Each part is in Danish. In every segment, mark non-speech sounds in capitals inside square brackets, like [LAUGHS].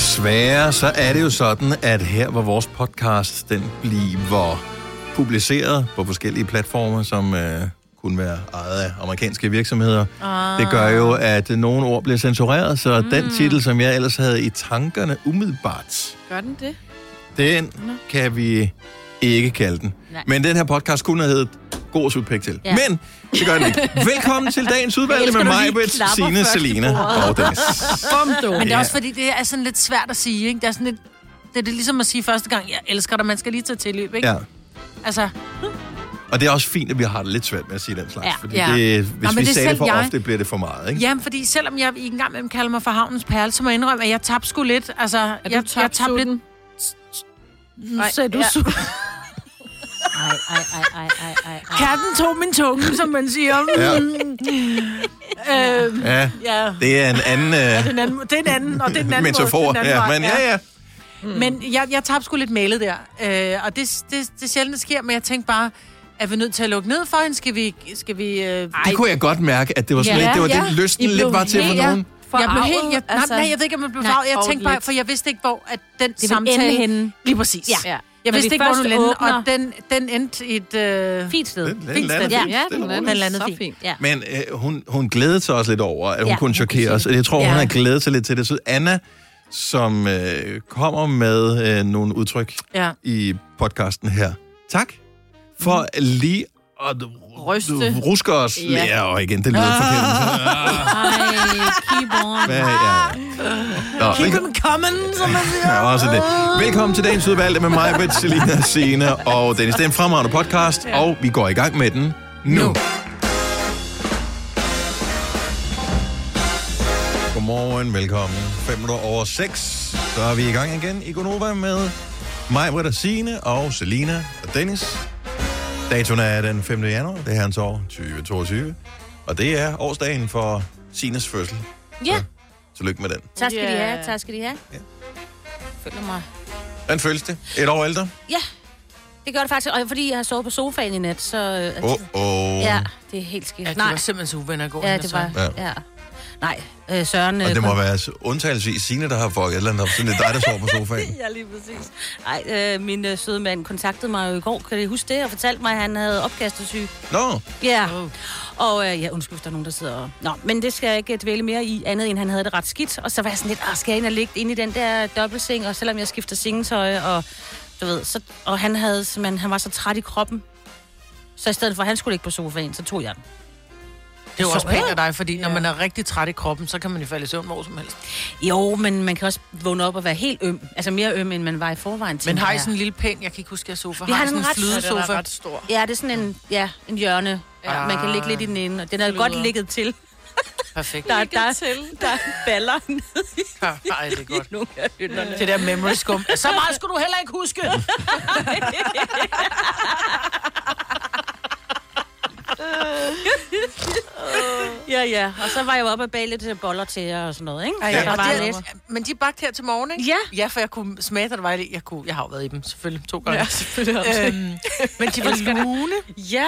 Desværre så er det jo sådan, at her hvor vores podcast den bliver publiceret på forskellige platformer, som øh, kunne være ejet af amerikanske virksomheder. Ah. Det gør jo, at nogle ord bliver censureret, så mm. den titel, som jeg ellers havde i tankerne umiddelbart, Gør den det? den kan vi ikke kalde den. Nej. Men den her podcast kunne have heddet God at suge pæk til. Ja. Men det gør den ikke. [LAUGHS] Velkommen til dagens elsker, med mig, Britt, Signe, Selina og Dennis. Men det er Ja. også fordi, det er sådan lidt svært at sige, ikke? Det er sådan lidt... Det er det ligesom at sige første gang, jeg elsker dig, man skal lige tage tilløb, ikke? Ja. Altså, Og det er også fint, at vi har det lidt svært med at sige den slags. Ja. Fordi Ja. det, hvis men vi det er sagde det for jeg. ofte, bliver det for meget, ikke? jamen, fordi selvom jeg i en gang imellem kalder mig for havnens perle, så må jeg indrømme, at jeg tabte sgu lidt. Altså, Er jeg, du jeg tabt tabte lidt... Nu Nej, sagde du ja. [LAUGHS] Ej, ej, ej, ej, ej, ej. Katten tog min tunge, som man siger. Ja. [LAUGHS] øh, Ja, ja. det er en anden øh, Den anden, det er en anden, og det er den anden metafor. måde, det er den anden Ja, vej, men ja, ja. Men jeg, jeg tabte sgu lidt mailet der. Øh, og det, det, det er sjældent, det sker, men jeg tænkte bare, er vi nødt til at lukke ned for hende? Skal vi... Skal vi øh... Det kunne jeg godt mærke, at det var sådan Ja, lidt, det var ja. det, lysten lidt var til for nogen. Jeg blev helt... Forarvet, Jeg, altså, nej, jeg ved ikke, om jeg blev Nej, farvet. Jeg tænkte bare, for jeg vidste ikke, hvor at den Det samtale... ende henne. Lige præcis. Ja. Ja. Jeg vidste vi ikke, hvor først den åbner- og den, den endte i et... Øh... Fint sted. Den- den Fint landede sted. Ja. fint. Ja, den er Den landede så fint. fint. Ja. Men øh, hun, hun glædede sig også lidt over, at hun Ja, kunne chokere os. Jeg tror, Ja. hun har glædet sig lidt til det. Så Anna, som øh, kommer med øh, nogle udtryk Ja. i podcasten her. Tak for lige at Ryste. ruske os. Ja. Ja. og igen, det lyder forkert. Ej, [LAUGHS] keep on. Hvad, ja. Nå, Keep them coming, som man siger. Ja, også det. Velkommen til dagens udvalgte med mig, Britt, Selina, Signe og Dennis. Det er en fremragende podcast, ja. og vi går i gang med den nu. Nu. Godmorgen, velkommen. 5 minutter over 6. Så er vi i gang igen i Gonova med mig, Britt og Signe og Selina og Dennis. Datoen er den 5. januar, det er hans år 2022. Og det er årsdagen for Sines fødsel. Ja, Så tillykke med den. tak skal de have, tak skal de have. Ja. Føler mig. Hvordan føles det? Et år ældre? Ja, det gør det faktisk. Og fordi jeg har sovet på sofaen i nat, så... øh, Åh, oh, oh. Ja, det er helt skidt. Ja, de Nej, var simpelthen så uvenner i går. ja, det var... Ja. Nej, øh, Søren... Og øh, det må kom- være undtagelsesvis Signe, der har fået et eller andet op, så det er dig, der sover på sofaen. [LAUGHS] Ja, lige præcis. Nej, øh, min øh, søde mand kontaktede mig jo i går, kan I huske det, og fortalte mig, at han havde opkastesyg. Nå, Ja, Oh. og øh, ja, undskyld, hvis der er nogen, der sidder og... Nå, men det skal jeg ikke dvæle mere i, andet end han havde det ret skidt. Og så var jeg sådan lidt, ah, skal jeg ind og ligge inde i den der dobbeltseng, og selvom jeg skifter sengetøj, og du ved, så, og han havde simpelthen, han var så træt i kroppen. Så i stedet for, at han skulle ligge på sofaen, så tog jeg den. Det er jo også Så- pænt af dig, fordi når Ja. man er rigtig træt i kroppen, så kan man jo falde i søvn hvor som helst. Jo, men man kan også vågne op og være helt øm. Altså mere øm, end man var i forvejen. Men har I jeg. sådan en lille pæn, jeg kan ikke huske, jeg sofa. Vi har har I sådan en ret- Ja, den er flydesofa? ret stor. Ja, det er sådan en, ja, en hjørne. Ja. Man kan ligge lidt i den ene, og den er godt ligget til. Perfekt. Der, der, til. der er baller [LAUGHS] nede Ja, Ej, det er i godt. nogle af hylderne. Det der memory skum. Så meget skulle du heller ikke huske. [LAUGHS] Ja, ja. Og så var jeg jo oppe og bage lidt øh, boller til jer og sådan noget, ikke? Ej, Så ja, der og var det, lidt. men de er bagt her til morgen, ikke? Ja. Ja, for jeg kunne smage, at der var. Jeg, kunne, jeg har jo været i dem, selvfølgelig, to gange. Ja, selvfølgelig. øhm, men de var lune. Ja,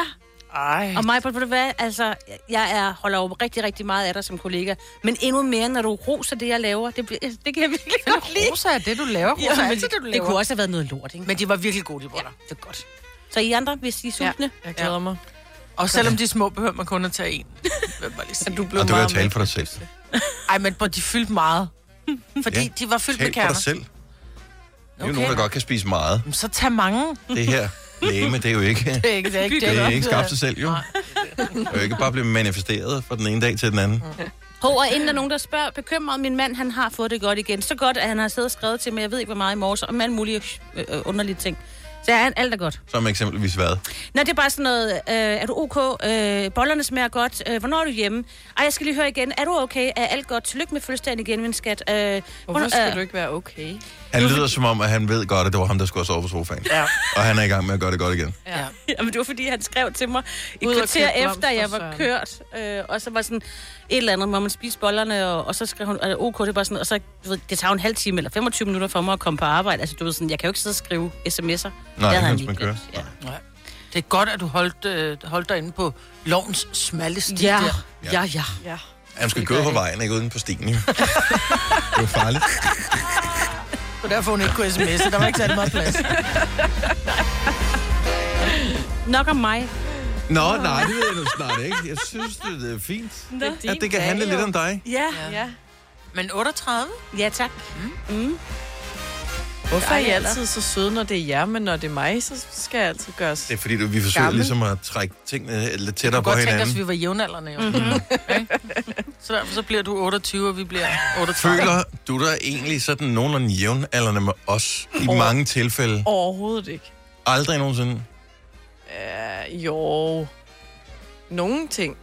Ej, og mig, ved du hvad, altså, jeg er, holder jo rigtig, rigtig meget af dig som kollega, men endnu mere, når du roser det, jeg laver, det, bliver- det kan jeg virkelig godt lide. rosa er det, du laver. Rosa er men altid det, du det laver. kunne også have været noget lort, ikke? Men de var virkelig gode, de boller. det er godt. Så I andre, hvis I er sultne? Jeg glæder mig. Og selvom de er små, behøver man kun at tage en. Bare lige sige. Du blev og du kan meget tale for dig selv. Ej, men hvor de fyldte meget. [LAUGHS] Fordi Ja, de var fyldt med Tal for kerner. dig selv. Det er jo Okay. nogen, der godt kan spise meget. Jamen, Så tag mange. Det her læme, det er jo ikke... [LAUGHS] Det er ikke det. Er ikke, [LAUGHS] Det er ikke skabt sig selv, jo. Det er jo ikke bare blive manifesteret fra den ene dag til den anden. Hov, og inden der er nogen, der spørger, bekymret, min mand, han har fået det godt igen. Så godt, at han har siddet og skrevet til mig, jeg ved ikke, hvor meget i morges, om alle mulige øh, øh, underlige ting. Så er alt er godt. Som eksempelvis hvad? Nå, det er bare sådan noget, øh, er du ok? Øh, bollerne smager godt. Øh, hvornår er du hjemme? Ej, jeg skal lige høre igen. Er du okay? Er alt godt? Tillykke med fødselsdagen igen, min skat. Øh, Hvorfor skal øh, du ikke være okay? Han lyder som om, at han ved godt, at det var ham, der skulle have sovet på sofaen. Ja. Og han er i gang med at gøre det godt igen. Ja. [LAUGHS] Jamen, det var fordi, han skrev til mig et kvarter efter, jeg var kørt. Øh, og så var sådan et eller andet, må man spise bollerne, og, og så skrev hun, altså, ok, det var sådan, og så, du ved, det tager en halv time eller 25 minutter for mig at komme på arbejde. Altså, du ved sådan, jeg kan jo ikke sidde og skrive sms'er. Det han mens lige man kører. glemt, Ja. Nej. Det er godt, at du holdt, øh, holdt dig inde på lovens smalle sti Ja, der. ja, ja. Ja. Han skal Det køre gør på vejen, ikke uden på stien. jo. [LAUGHS] det er jo farligt. var derfor, hun ikke kunne sms'e. Der var ikke særlig meget plads. Nok om mig. Nå, nej, det ved jeg nu snart ikke. Jeg synes, det, det er fint, at det kan handle lidt om dig. Ja. Ja. Men 38? Ja, tak. Mm. Hvorfor er I altid så søde, når det er jer, men når det er mig, så skal jeg altid gøres... Det er fordi, du, vi forsøger Gammel. ligesom at trække tingene lidt tættere kunne på godt tænke os, hinanden. at vi var jævnaldrende, jo. Mm-hmm. Okay? Så derfor så bliver du 28, og vi bliver 38. Føler du dig egentlig sådan nogenlunde jævnaldrende med os i mange tilfælde? Overhovedet ikke. Aldrig nogensinde? Uh, jo... Nogle ting.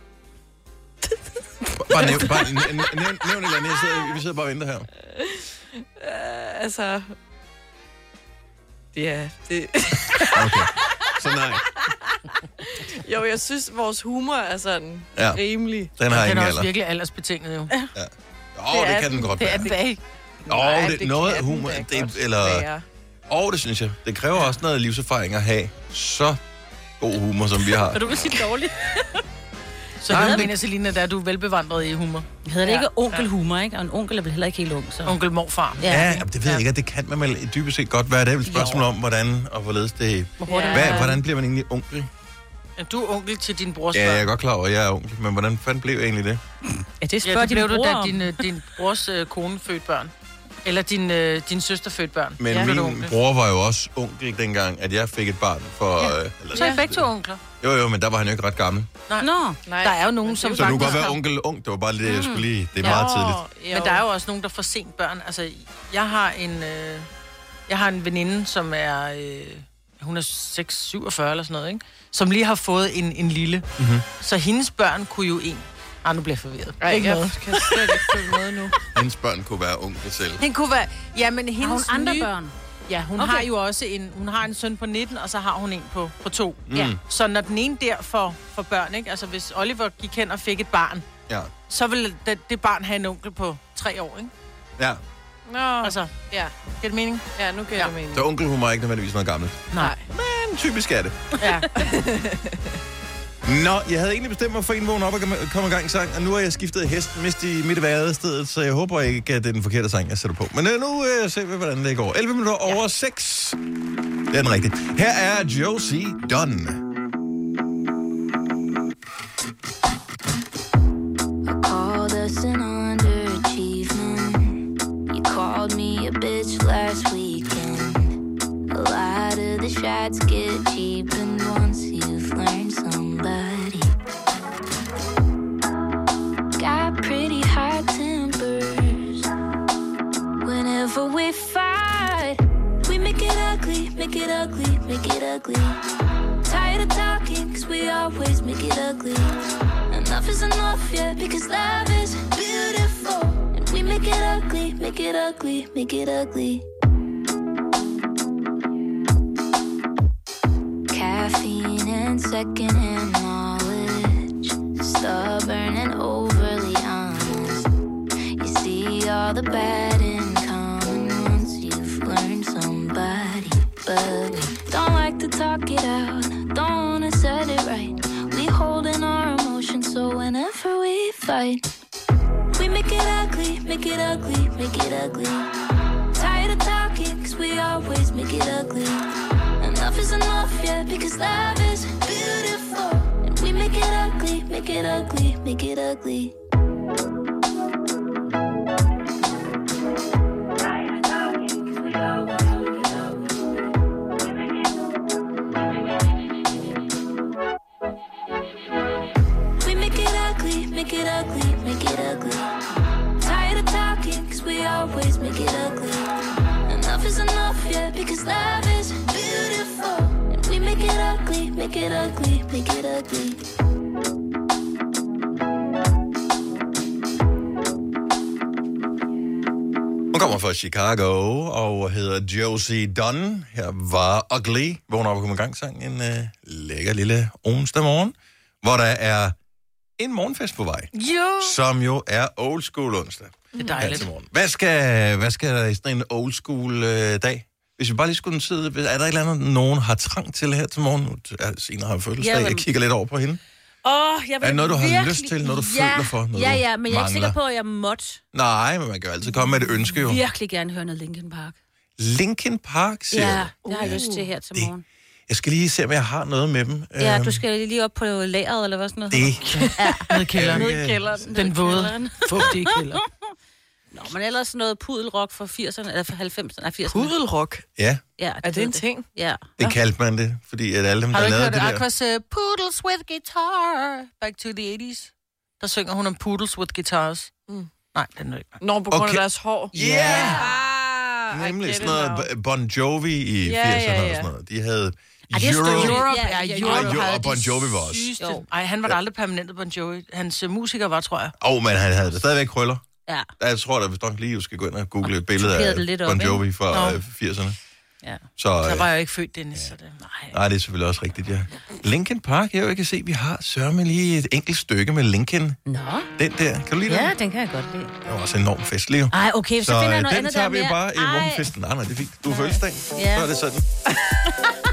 Bare nævn, bare nævn, nævn, nævn et eller andet. Jeg sidder, vi sidder bare og venter her. Uh, altså... Ja, det... Okay. Så nej, jo, jeg synes, vores humor er sådan Ja. ja. rimelig. den har Den ingen er også alder. virkelig aldersbetinget, jo. Åh, oh, det kan den godt Det er være. den da ikke. Åh, Nej, det, noget kan den humor, det, eller... Åh, oh, det synes jeg. Det kræver også noget livserfaring at have så god humor, som vi har. Og du vil sige dårligt. [LAUGHS] Så Nej, Nej, men jeg det- mener, Selina, der er du velbevandret i humor. Hedder det Ja. ikke onkelhumor, ikke? Og en onkel er vel heller ikke helt ung, så... Onkel morfar. Ja, jamen, det ved jeg ikke, at det kan man vel dybest set godt være. Det er vel et spørgsmål om, hvordan og hvorledes det... Ja. Hvad, hvordan bliver man egentlig onkel? Ja, Du er onkel til din brors Ja, jeg er godt klar over, at jeg er onkel, men hvordan fanden blev jeg egentlig det? Ja, det Ja, spørger det din blev du, bror da din, øh, din brors øh, kone fødte børn. Eller din, øh, din søster fødte børn. Men Ja. min bror var jo også onkel dengang, at jeg fik et barn for... Ja. Øh, eller, Så er I begge to onkler. Jo, jo, men der var han jo ikke ret gammel. Nå, Nej, Der er jo nogen, som Så du kan godt være onkel ung. Det var bare det, jeg skulle lige... Det er Ja. meget tidligt. Jo. Men der er jo også nogen, der får sent børn. Altså, jeg har en, øh, jeg har en veninde, som er... Øh, hun er 6-47 eller sådan noget, ikke? Som lige har fået en, en lille. Mhm. Mm-hmm. Så hendes børn kunne jo en... Ah, nu bliver jeg forvirret. Ej, Ikke jeg noget. kan slet ikke følge med nu. [LAUGHS] Hendes børn kunne være onkel selv. Den kunne være... Ja, men hendes har hun andre nye, børn? Ja, hun Okay. har jo også en... Hun har en søn på 19, og så har hun en på, på 2. Mm. Ja. Så når den ene der får, får børn, ikke? Altså, hvis Oliver gik hen og fik et barn, Ja. så vil det, det barn have en onkel på 3 år, ikke? ja. Nå, Altså, ja. giver det mening? ja, nu giver Ja. det mening. Så onkelhumor er ikke nødvendigvis noget gammelt. Nej. Men typisk er det. Ja. [LAUGHS] [LAUGHS] Nå, jeg havde egentlig bestemt mig for en vågen op og komme- i gang sang, og nu har jeg skiftet hest midt i midt i været så jeg håber ikke, at det er den forkerte sang, jeg sætter på. Men øh, nu øh, ser vi, hvordan det går. 11 minutter over 6. Det er den rigtige. Her er Josie Dunn. called us an underachievement. You called me a bitch last weekend. A lot of the shots get make it ugly, make it ugly. Tired of talking, cause we always make it ugly. Enough is enough, yeah, because love is beautiful. And we make it ugly, make it ugly, make it ugly. Caffeine and secondhand knowledge. Stubborn and overly honest. You see all the bad fight, we make it ugly, make it ugly, make it ugly. Tired of talking, cause we always make it ugly. Enough is enough, yeah, because love is beautiful. And we make it ugly, make it ugly, make it ugly. Ugly, make it ugly. Hun kommer fra Chicago og hedder Josie Dunn. Her var Ugly. Vågn op og kom i gang sang en øh, lækker lille onsdag morgen, hvor der er en morgenfest på vej, Jo. som jo er old school onsdag. Det er dejligt. Hvad skal, hvad skal der i sådan en old school øh, dag? Hvis vi bare lige skulle sidde, er der et eller andet, nogen har trang til her til morgen? Er Sina har fødselsdag, Jamen. jeg kigger lidt over på hende. Åh, jeg vil Er det noget, du har virkelig... lyst til? Noget, du ja, føler for? Noget, ja, ja, men jeg er ikke sikker på, at jeg måtte Nej, men man kan jo altid komme med et ønske jo. virkelig gerne høre noget Linkin Park. Linkin Park, siger Ja, du? det har jeg lyst til her til Det- morgen. Jeg skal lige se, om jeg har noget med dem. Ja, Øhm, du skal lige op på lageret, eller hvad sådan noget? Det Ned i kælderen. Ned i kælderen. Den våde, fugtige kælder. [LAUGHS] Nå, men ellers noget pudelrock fra 80'erne, eller fra 90'erne, nej, 80'erne. Pudelrock. Ja, Ja, Er det en ting? Ja. det kaldte man det, fordi at alle dem, Har der du ikke lavede hørt det der... Aqua's uh, Poodles with Guitar? Back to the 80s. Der synger hun om Poodles with Guitars. Mm. Nej, den er ikke. Når på grund Okay. af deres hår. Yeah! Ah, I Nemlig sådan noget Bon Jovi i Ja, 80'erne ja, og ja. sådan noget. De havde Ej, det er Euro... støvligt. Europe, Ja, ja, ja, Europe ja. havde Og Bon Jovi var også. Ej, han var da aldrig permanentet Bon Jovi. Hans uh, musiker var, tror jeg. Åh, oh, men han havde det stadigvæk krøller. Ja. Jeg tror, at hvis nok lige du skal gå ind og google et billede af det Bon ikke? Jovi fra øh, 80'erne. ja. Så, Så øh, var jeg jo ikke født, Dennis. Så det, nej. nej, det er selvfølgelig også rigtigt, ja. Linkin Park, jeg kan se, vi har sørme lige et enkelt stykke med Linkin. Nå, Den der, kan du lide ja, den? den kan jeg godt lide. Det var også enormt festlig, jo. Ej, okay, så, Så finder jeg øh, noget den andet, tager der vi er mere... bare i rumfesten. Nej, nej, det er fint. Du er fødselsdag. Ja. Så er det sådan. [LAUGHS]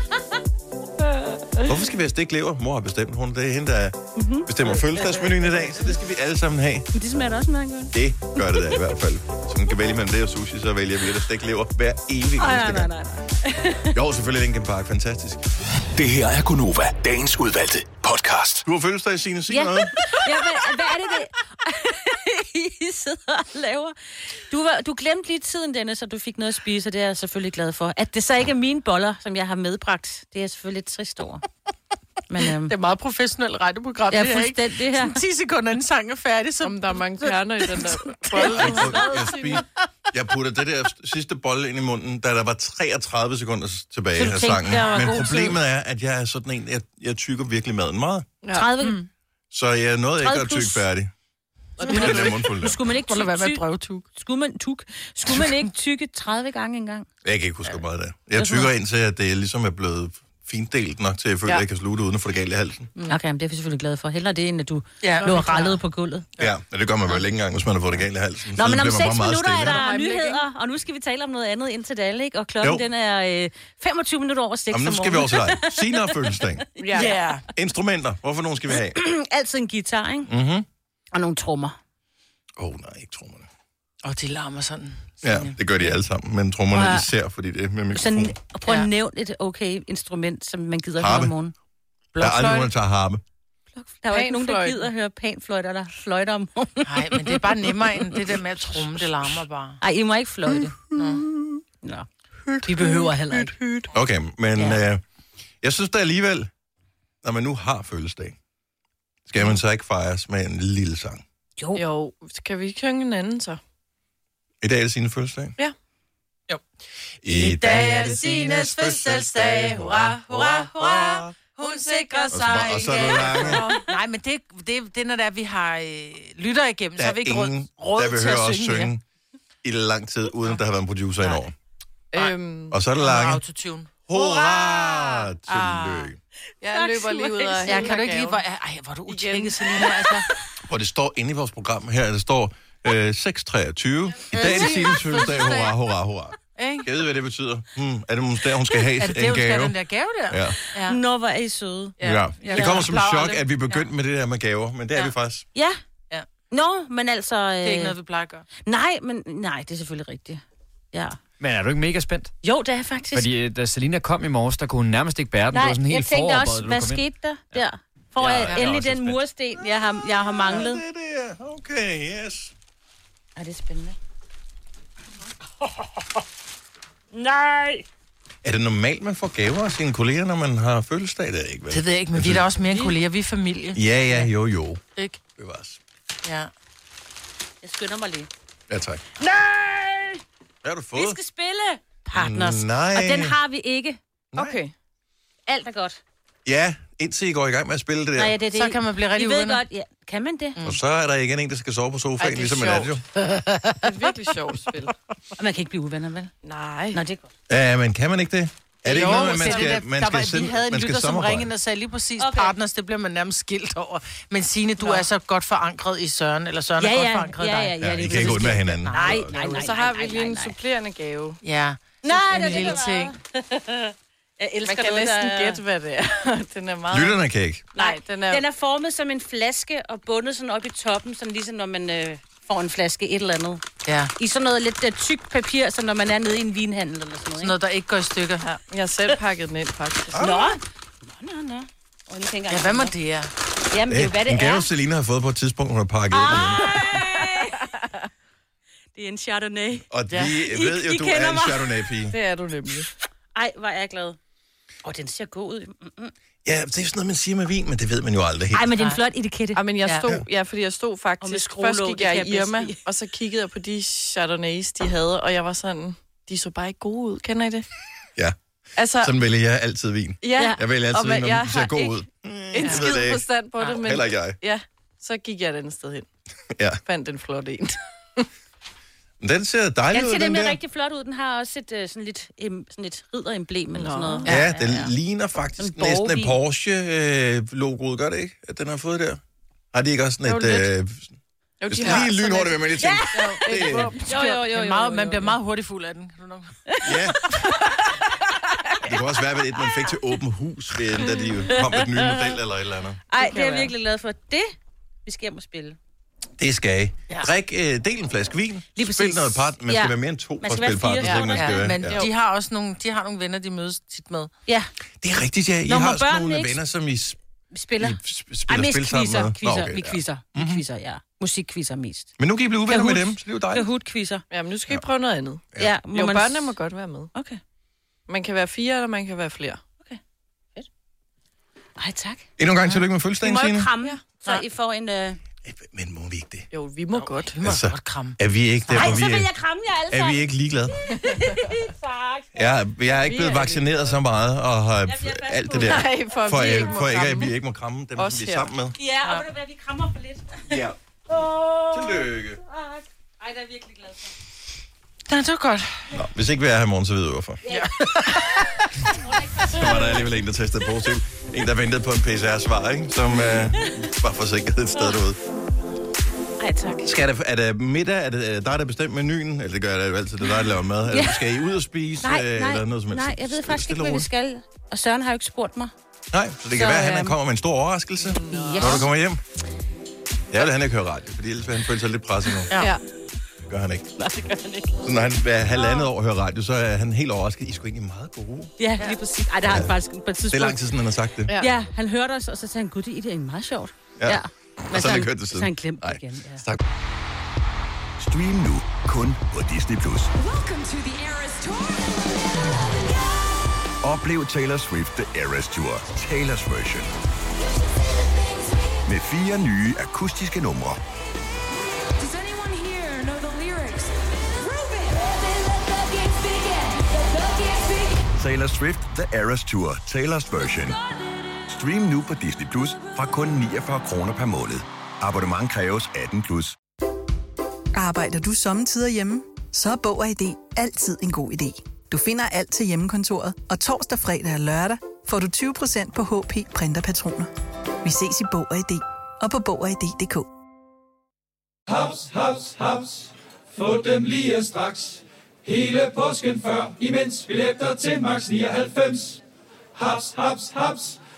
Hvorfor skal vi have stegt lever? Mor har bestemt. Hun, det er hende, der Mhm. bestemmer fødselsdagsmenuen i dag, så det skal vi alle sammen have. Men det smager da også meget godt. Det gør det da i hvert fald. Så man kan vælge mellem det og sushi, så vælger vi lidt at stegt lever hver evig Nej, eneste nej, gang. nej, [LAUGHS] nej. Jo, selvfølgelig Linkin Park. Fantastisk. Det her er Gunova, dagens udvalgte podcast. Du har fødselsdag, Signe. Sig Ja. noget. [LAUGHS] Ja, hvad, hvad er det, det [LAUGHS] I sidder og laver? Du, var, du glemte lige tiden, Dennis, så du fik noget at spise, og det er jeg selvfølgelig glad for. At det så ikke er mine boller, som jeg har medbragt, det er jeg selvfølgelig lidt trist over. [LAUGHS] Men øhm, Det er meget professionelt radioprogram. er det her, ikke? fuldstændig her. 10 sekunder inden sang er færdig, så... Om der er mange kerner i den der [LAUGHS] bolle. Jeg, jeg, spiste, jeg putter det der sidste bolle ind i munden, da der var 33 sekunder tilbage af sangen. Men problemet er, at jeg er sådan en, jeg, jeg tykker virkelig maden meget. 30 mm. Så jeg nåede ikke 30 at tykke færdig. Og Det er der. Skulle man ikke lade være med brevtug. skulle man, tuk, skulle man ikke tykke 30 gange engang? Jeg kan ikke huske, hvor meget det er. Jeg tykker ind til, at det ligesom er blevet fintdelt nok til, at jeg føler, Ja. at jeg kan slutte uden at få det galt i halsen. Mm. Okay, men det er vi selvfølgelig glade for. Hellere det, end at du Ja. lå rallet på gulvet. Ja, men det gør man vel ikke engang, hvis man har fået det galt i halsen. Nå, Så men om bliver man bare 6 meget minutter er der nyheder, og nu skal vi tale om noget andet indtil da, ikke? Og klokken Jo. den er øh, 25 minutter over 6 Jamen, nu skal vi til dig. [LAUGHS] Signe har fødselsdag. Ja. Ja. [LAUGHS] Instrumenter. Hvorfor nogen skal vi have? [CLEARS THROAT] Altid en guitar, ikke? Mhm. Og nogle trommer. Åh, oh, nej, ikke trommerne. Og de larmer sådan. Ja, det gør de alle sammen, men trommerne Ja. især, fordi det er med mikrofon. Sådan, og prøv at Ja. nævne et okay instrument, som man gider Harpe. høre om morgenen. Der er aldrig nogen, der tager harpe. Der er jo ikke nogen, der gider høre panfløjter eller fløjter om morgenen. Nej, men det er bare nemmere end det der med at trumme. Det larmer bare. Ej, I må ikke fløjte. Nå. Nå. Vi behøver heller ikke. Okay, men Ja. øh, jeg synes da alligevel, når man nu har fødselsdag, skal man så ikke fejres med en lille sang. Jo. Jo, kan vi ikke synge en anden så? I dag er det sine fødselsdag? Ja. Jo. I dag er det Sines fødselsdag. Hurra, hurra, hurra. Hun sikrer Og så, og så er det lange. Nej, men det, det, det er, når det er, vi har øh, lytter igennem, Der så har er vi ikke råd, ingen, råd der til behøver at også synge, synge i lang tid, uden at der har været en producer Nej. indover. Øhm, Og så er det lange. Autotune. Hurra! Tillykke. jeg løber lige ud af Ja, kan du ikke lige... Hvor, ej, hvor er du utjekket, Selina, altså. Og det står inde i vores program her, der står øh, 6.23. I dag er det Sines fødselsdag. Hurra, hurra, hurra. Ikke? Jeg ved, hvad det betyder. Hmm, er det måske der, hun skal have Er det en det, hun skal have gave? den der gave der? Ja. Ja. Nå, hvor er I søde. Ja. ja. Ja. Det kommer som et chok, det. at vi begyndte med det der med gaver, men det er Ja. vi faktisk. Ja. Ja. Nå, men altså... Øh, Det er ikke noget, vi plejer at gøre. Nej, men nej, det er selvfølgelig rigtigt. Ja. Men er du ikke mega spændt? Jo, det er faktisk. Fordi øh, da Selina kom i morges, der kunne hun nærmest ikke bære den. det Nej, var sådan jeg helt tænkte forarbejdet, også, hvad skete der der? Får Ja, jeg jeg er endelig den spændt. mursten, jeg har, jeg har manglet? Ja, det er det. Okay, yes. Er det er spændende? [LAUGHS] Nej! Er det normalt, man får gaver af sine kolleger, når man har fødselsdag? Det er ikke, vel? Det ved jeg ikke, men vi er da også mere end kolleger. Vi er familie. Ja, ja, jo, jo. Ikke? Bevares. Ja. Jeg skynder mig lige. Ja, tak. Nej! Hvad har du Vi fået? skal spille Partners. Nej. Og den har vi ikke. Okay. Alt er godt. Ja, indtil I går i gang med at spille det der. Nej, ja, det er det. Så kan man blive rigtig I ved uvenner. godt, ja. Kan man det? Og så er der igen en, der skal sove på sofaen, Ej, det er ligesom en anden jo. [LAUGHS] Det er virkelig sjovt spil. Og man kan ikke blive uvenner, vel? Nej. Nå, det er godt. Ja, men kan man ikke det? Er det ikke noget, med, man det skal, der- man der skal, var, sende, vi havde en man lytter, som ringede og sagde lige præcis, Okay. partners, det bliver man nærmest skilt over. Men Signe, du er så godt forankret i Søren, eller Søren Ja, er godt ja, forankret i ja, dig. ja, ja. Ja, det I kan ikke undvære det. hinanden. Nej, nej, Og nej, så har vi lige en supplerende gave. Ja, Nej, det er det, ting. Jeg elsker Man kan noget, næsten der- gætte, hvad det er. [LAUGHS] Den er meget... Lytterne kan ikke. Nej, den er... Den er formet som en flaske og bundet sådan op i toppen, sådan ligesom når man øh, får en flaske et eller andet. Ja. I sådan noget lidt uh, tykt papir, som når man er nede i en vinhandel eller sådan noget. Sådan Ikke? noget, der ikke går i stykker. Ja, jeg har selv pakket den ind, faktisk. Nå. Nå, nå, nå. Og tænker Ja, hvad må det er? Jamen, det er jo, hvad en det gave, er. Selina har fået på et tidspunkt, hun har pakket ind. [LAUGHS] Det er en Chardonnay. Og vi Ja. ved jo, I du kender er en. Chardonnay-pige. Det er du nemlig. Ej, hvor er jeg glad. Åh, den ser god ud. Mm-mm. Ja, det er sådan noget, man siger med vin, men det ved man jo aldrig helt. Ej, men det er en flot etikette. Ja, men jeg Ja. stod, ja, fordi jeg stod Og faktisk, først gik jeg i Irma, og så kiggede jeg på de Chardonnays, de havde, og jeg var sådan, de så bare ikke gode ud. Kender I det? Ja, Altså, sådan vælger jeg altid vin. ja, Jeg vælger Og altid vin, når jeg den ser god ud. en ved skid forstand på det, men Heller ikke jeg. ja, så gik jeg et andet sted hen. Ja. Fandt en flot [LAUGHS] en. Den ser dejlig Den ud, ser den nemlig der. rigtig flot ud. Den har også et uh, sådan lidt, em, sådan lidt ridderemblem eller sådan noget. Ja, den ligner faktisk næsten et borgervin. Porsche-logoet, gør det ikke? At den har fået der? Har de ikke også sådan Jo, et... Øh, Jo, jeg skal lige lynhurtigt, hvad man lige tænker. Det, Jo, jo, jo, jo, Men jo, meget, man bliver meget hurtigt fuld af den. Kan du nok? ja. Det kan også være, at et, man fik til åben hus, ved, da de kom med den nye model eller et eller andet. Ej, kan det er jeg virkelig glad for. Det, vi skal hjem og spille. Det skal I. Ja. Drik, øh, del en flaske vin. Lige Spil præcis. noget part. Man skal Ja. være mere end to Man for at skal være spille part. ikke man skal Ja, men Ja. de har også nogle, de har nogle venner, de mødes tit med. Ja, Det er rigtigt, ja. I Nå, må har børnene nogle ikke- venner, som I, spiller. I Ej, spiller mest spil sammen quizzer. med. quizzer. okay, vi ja. quizzer. Vi quizzer, ja. Musikquizzer mest. Men nu kan I blive uvenner med dem, så det er jo dejligt. Kahoot-quizzer. Jamen, nu skal I prøve noget andet. Ja, ja må Jo, man... børnene må godt være med. Okay. Man kan være fire, eller man kan være flere. Ej, tak. Endnu en gang tillykke med fødselsdagen, må jo Signe. kramme, så Ja. I får en... Øh... Men må vi ikke det? Jo, vi må godt. Vi må Altså, godt kramme. Er vi ikke der, Ej, hvor så vi vil er, jeg kramme jer alle er vi ikke ligeglade? [LAUGHS] Tak. Jeg, jeg er ikke Vi blevet er vaccineret så meget, og har alt det der. Nej, for, For, vi ikke for ikke, at vi ikke må kramme dem, Os som vi er her. sammen med. Ja, og ved du hvad, vi krammer for lidt. Ja. Åh, Tillykke. tak. Ej, det er jeg virkelig glad for. Ja, det var godt. Nå, hvis ikke vi er her i morgen, så ved du hvorfor. Ja. så [LAUGHS] var der alligevel en, der testede positivt. En, der ventede på en PCR-svar, ikke? Som øh, var for sikkerhed et sted derude. Tak. Skal det, er det middag? Er det er dig, der bestemmer menuen? Eller det gør jeg altid, det er dig, der laver mad. Eller Ja. skal I ud og spise? Nej, øh, nej, eller noget som helst? nej, jeg ved faktisk ikke, hvad vi skal. Og Søren har jo ikke spurgt mig. Nej, så det kan Så, være, at han øhm, kommer med en stor overraskelse, Yes. når du kommer hjem. Ja, vil han ikke høre radio, fordi ellers vil han føle sig lidt presset nu. Ja. ja. Det gør han ikke. Nej, det gør han ikke. Så når han hver halvandet år hører radio, så er han helt overrasket. I er sgu egentlig meget gode. Ja, lige præcis. Ej, det har han faktisk på et tidspunkt. Det er lang tid siden, han har sagt det. Ja. Ja, han hørte os, og så sagde han, gud, det er egentlig meget sjovt. Ja. ja. Og så har han ikke hørt det siden. Så han glemt Nej. det igen. Ja. Tak. Stream nu kun på Disney+. Plus. Oplev Taylor Swift The Eras Tour, Taylor's version. Med fire nye akustiske numre. Taylor Swift The Eras Tour, Taylor's version. Stream nu på Disney Plus fra kun 49 kroner per måned. Abonnement kræves 18 plus. Arbejder du sommetider hjemme? Så er Bog og ID altid en god idé. Du finder alt til hjemmekontoret, og torsdag, fredag og lørdag får du 20% på HP printerpatroner. Vi ses i Bog og ID og på Bog og ID.dk. Haps, haps, haps. Få dem lige straks. Hele påsken før, imens billetter til max 99. Haps, haps, haps.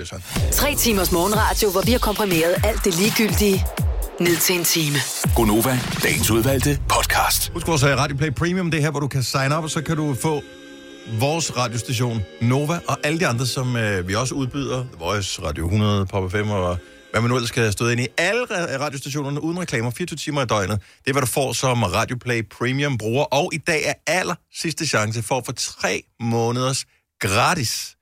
Er sådan. Tre timers morgenradio, hvor vi har komprimeret alt det ligegyldige ned til en time. Gonova, dagens udvalgte podcast. Husk vores øh, Radio Play Premium, det er her, hvor du kan sign up, og så kan du få vores radiostation Nova og alle de andre, som øh, vi også udbyder. The Voice, Radio 100, Pop 5 og hvad man nu ellers skal stå ind i. Alle ra- radiostationerne uden reklamer, 24 timer i døgnet. Det er, hvad du får som Radio Play Premium bruger. Og i dag er aller sidste chance for at få tre måneders gratis.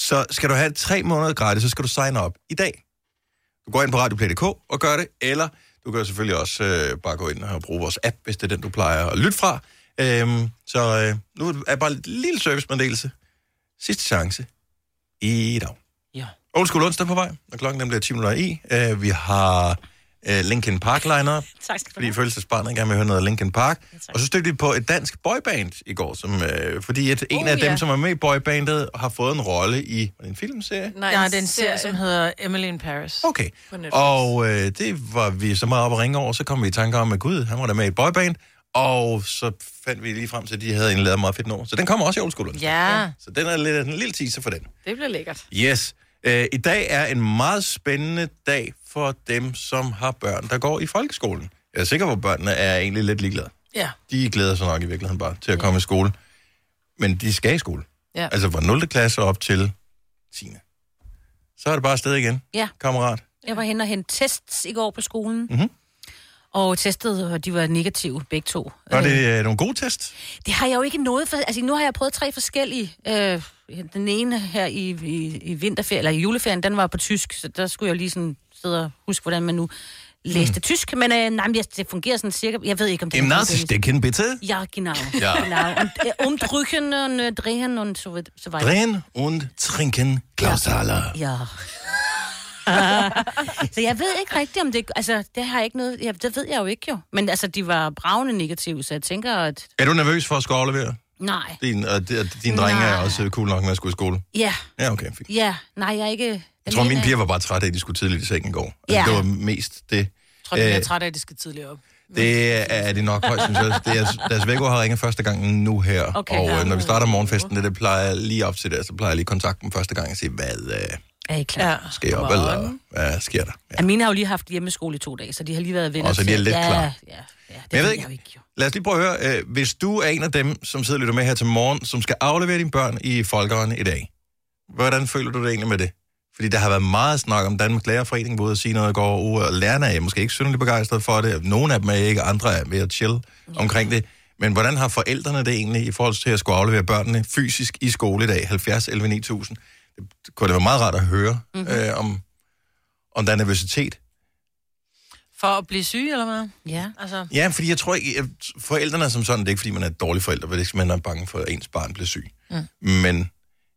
Så skal du have tre måneder gratis, så skal du sign up i dag. Du går ind på radioplay.dk og gør det, eller du kan selvfølgelig også øh, bare gå ind og bruge vores app, hvis det er den, du plejer at lytte fra. Øhm, så øh, nu er bare et lille servicemeddelelse. Sidste chance i dag. Ja. Old School onsdag på vej, og klokken den bliver 10 minutter i. Øh, vi har uh, Linkin Park line Tak skal du fordi fødselsbarnet gerne vil høre noget Linkin Park. og så stødte vi på et dansk boyband i går, som, uh, fordi at en Oh, af dem, ja. som er med i boybandet, har fået en rolle i en filmserie. Nej, ja, det er en serie, som hedder Emily in Paris. Okay. Og øh, det var vi så meget op at ringe over, så kom vi i tanke om, at gud, han var der med i et boyband, og så fandt vi lige frem til, at de havde en lavet meget fedt nummer. Så den kommer også i oldskolen. Ja, Så den er lidt, en lille teaser for den. Det bliver lækkert. Yes. Øh, I dag er en meget spændende dag for dem, som har børn, der går i folkeskolen. Jeg er sikker på, at børnene er egentlig lidt ligeglade. ja. De glæder sig nok i virkeligheden bare til at komme i skole. Men de skal i skole. Ja. Altså fra 0. klasse op til 10. Så er det bare afsted igen, Ja. kammerat. Jeg var henne og hente tests i går på skolen. Mhm. Og testet, og de var negative, begge to. Var det øh, nogle gode test? Det har jeg jo ikke noget for... Altså, nu har jeg prøvet tre forskellige. Øh, den ene her i, i, i vinterferien, eller i juleferien, den var på tysk, så der skulle jeg jo lige sådan sidde og huske, hvordan man nu læste mm. tysk. Men øh, nej, men det fungerer sådan cirka... Jeg ved ikke, om det Im er... Nazistecken bitte. Ja, genau. Ja. [LAUGHS] genau. Und, äh, umdrücken und äh, drehen und so, so weiter. Drehen und trinken Klaus Thaler. Ja. [LAUGHS] så jeg ved ikke rigtigt, om det... Altså, det har jeg ikke noget... Ja, det ved jeg jo ikke, jo. Men altså, de var bravende negative, så jeg tænker, at... Er du nervøs for at skulle aflevere? Nej. Din, og di- og din drenge er også cool nok med at skulle i skole. Ja, Ja, okay, fint. ja. Nej, jeg er ikke... Jeg tror, mine er- piger var bare trætte af, at de skulle tidligt i seng i går. Altså, Ja. Det var mest det. Jeg tror, de er Øh, trætte af, at de skal tidligere op. Det er de nok højst sandsynligt. Det er, deres vækord har ringet første gang nu her. Okay. og Ja. øh, når vi starter morgenfesten, det, det plejer jeg lige op til det, så plejer jeg lige at kontakte dem første gang og sige, hvad øh, Er I klar? Ja. skal jeg op, eller hvad sker der? Ja. Mine har jo lige haft hjemmeskole i to dage, så de har lige været venner Og så de er lidt ja, klar. Ja, ja, Men jeg ved ikke, lad os lige prøve at høre, øh, hvis du er en af dem, som sidder og lytter med her til morgen, som skal aflevere dine børn i folkeren i dag, hvordan føler du det egentlig med det? Fordi der har været meget snak om Danmarks Lærerforening, både at sige noget i går, og lærerne er måske ikke synderligt begejstrede for det. Nogle af dem er ikke, andre er mere chill omkring det. Men hvordan har forældrene det egentlig i forhold til at skulle aflevere børnene fysisk i skole i dag? 70, 11, 9000. Det kunne det være meget rart at høre Mhm. mm-hmm. øh, om, om der er nervøsitet. For at blive syg, eller hvad? Ja. Altså, Ja, fordi jeg tror ikke, at forældrene er som sådan, det er ikke fordi, man er et dårlig forælder, for det er ikke, man er bange for, at ens barn bliver syg. Mm. Men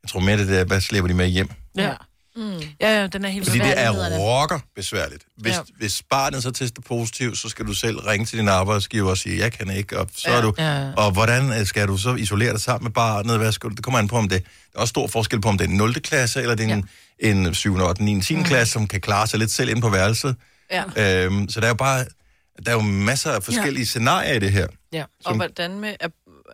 jeg tror mere, det er, hvad slæber de med hjem? ja. Mm. Ja, ja, den er helt Fordi det er rocker besværligt. Hvis, Ja. ja. hvis barnet så tester positivt, så skal du selv ringe til din arbejdsgiver og sige, jeg kan ikke, og så Ja. er du... Ja. Og hvordan øh, skal du så isolere dig sammen med barnet? Hvad skal du, det kommer an på, om det... Der er også stor forskel på, om det er en 0. klasse, eller det er en, en 7. 8. 9. 10. Mm. klasse, som kan klare sig lidt selv inde på værelset. Ja. Øhm, så der er jo bare... Der er jo masser af forskellige ja. scenarier i det her. Ja. Og Som- hvordan med... Er,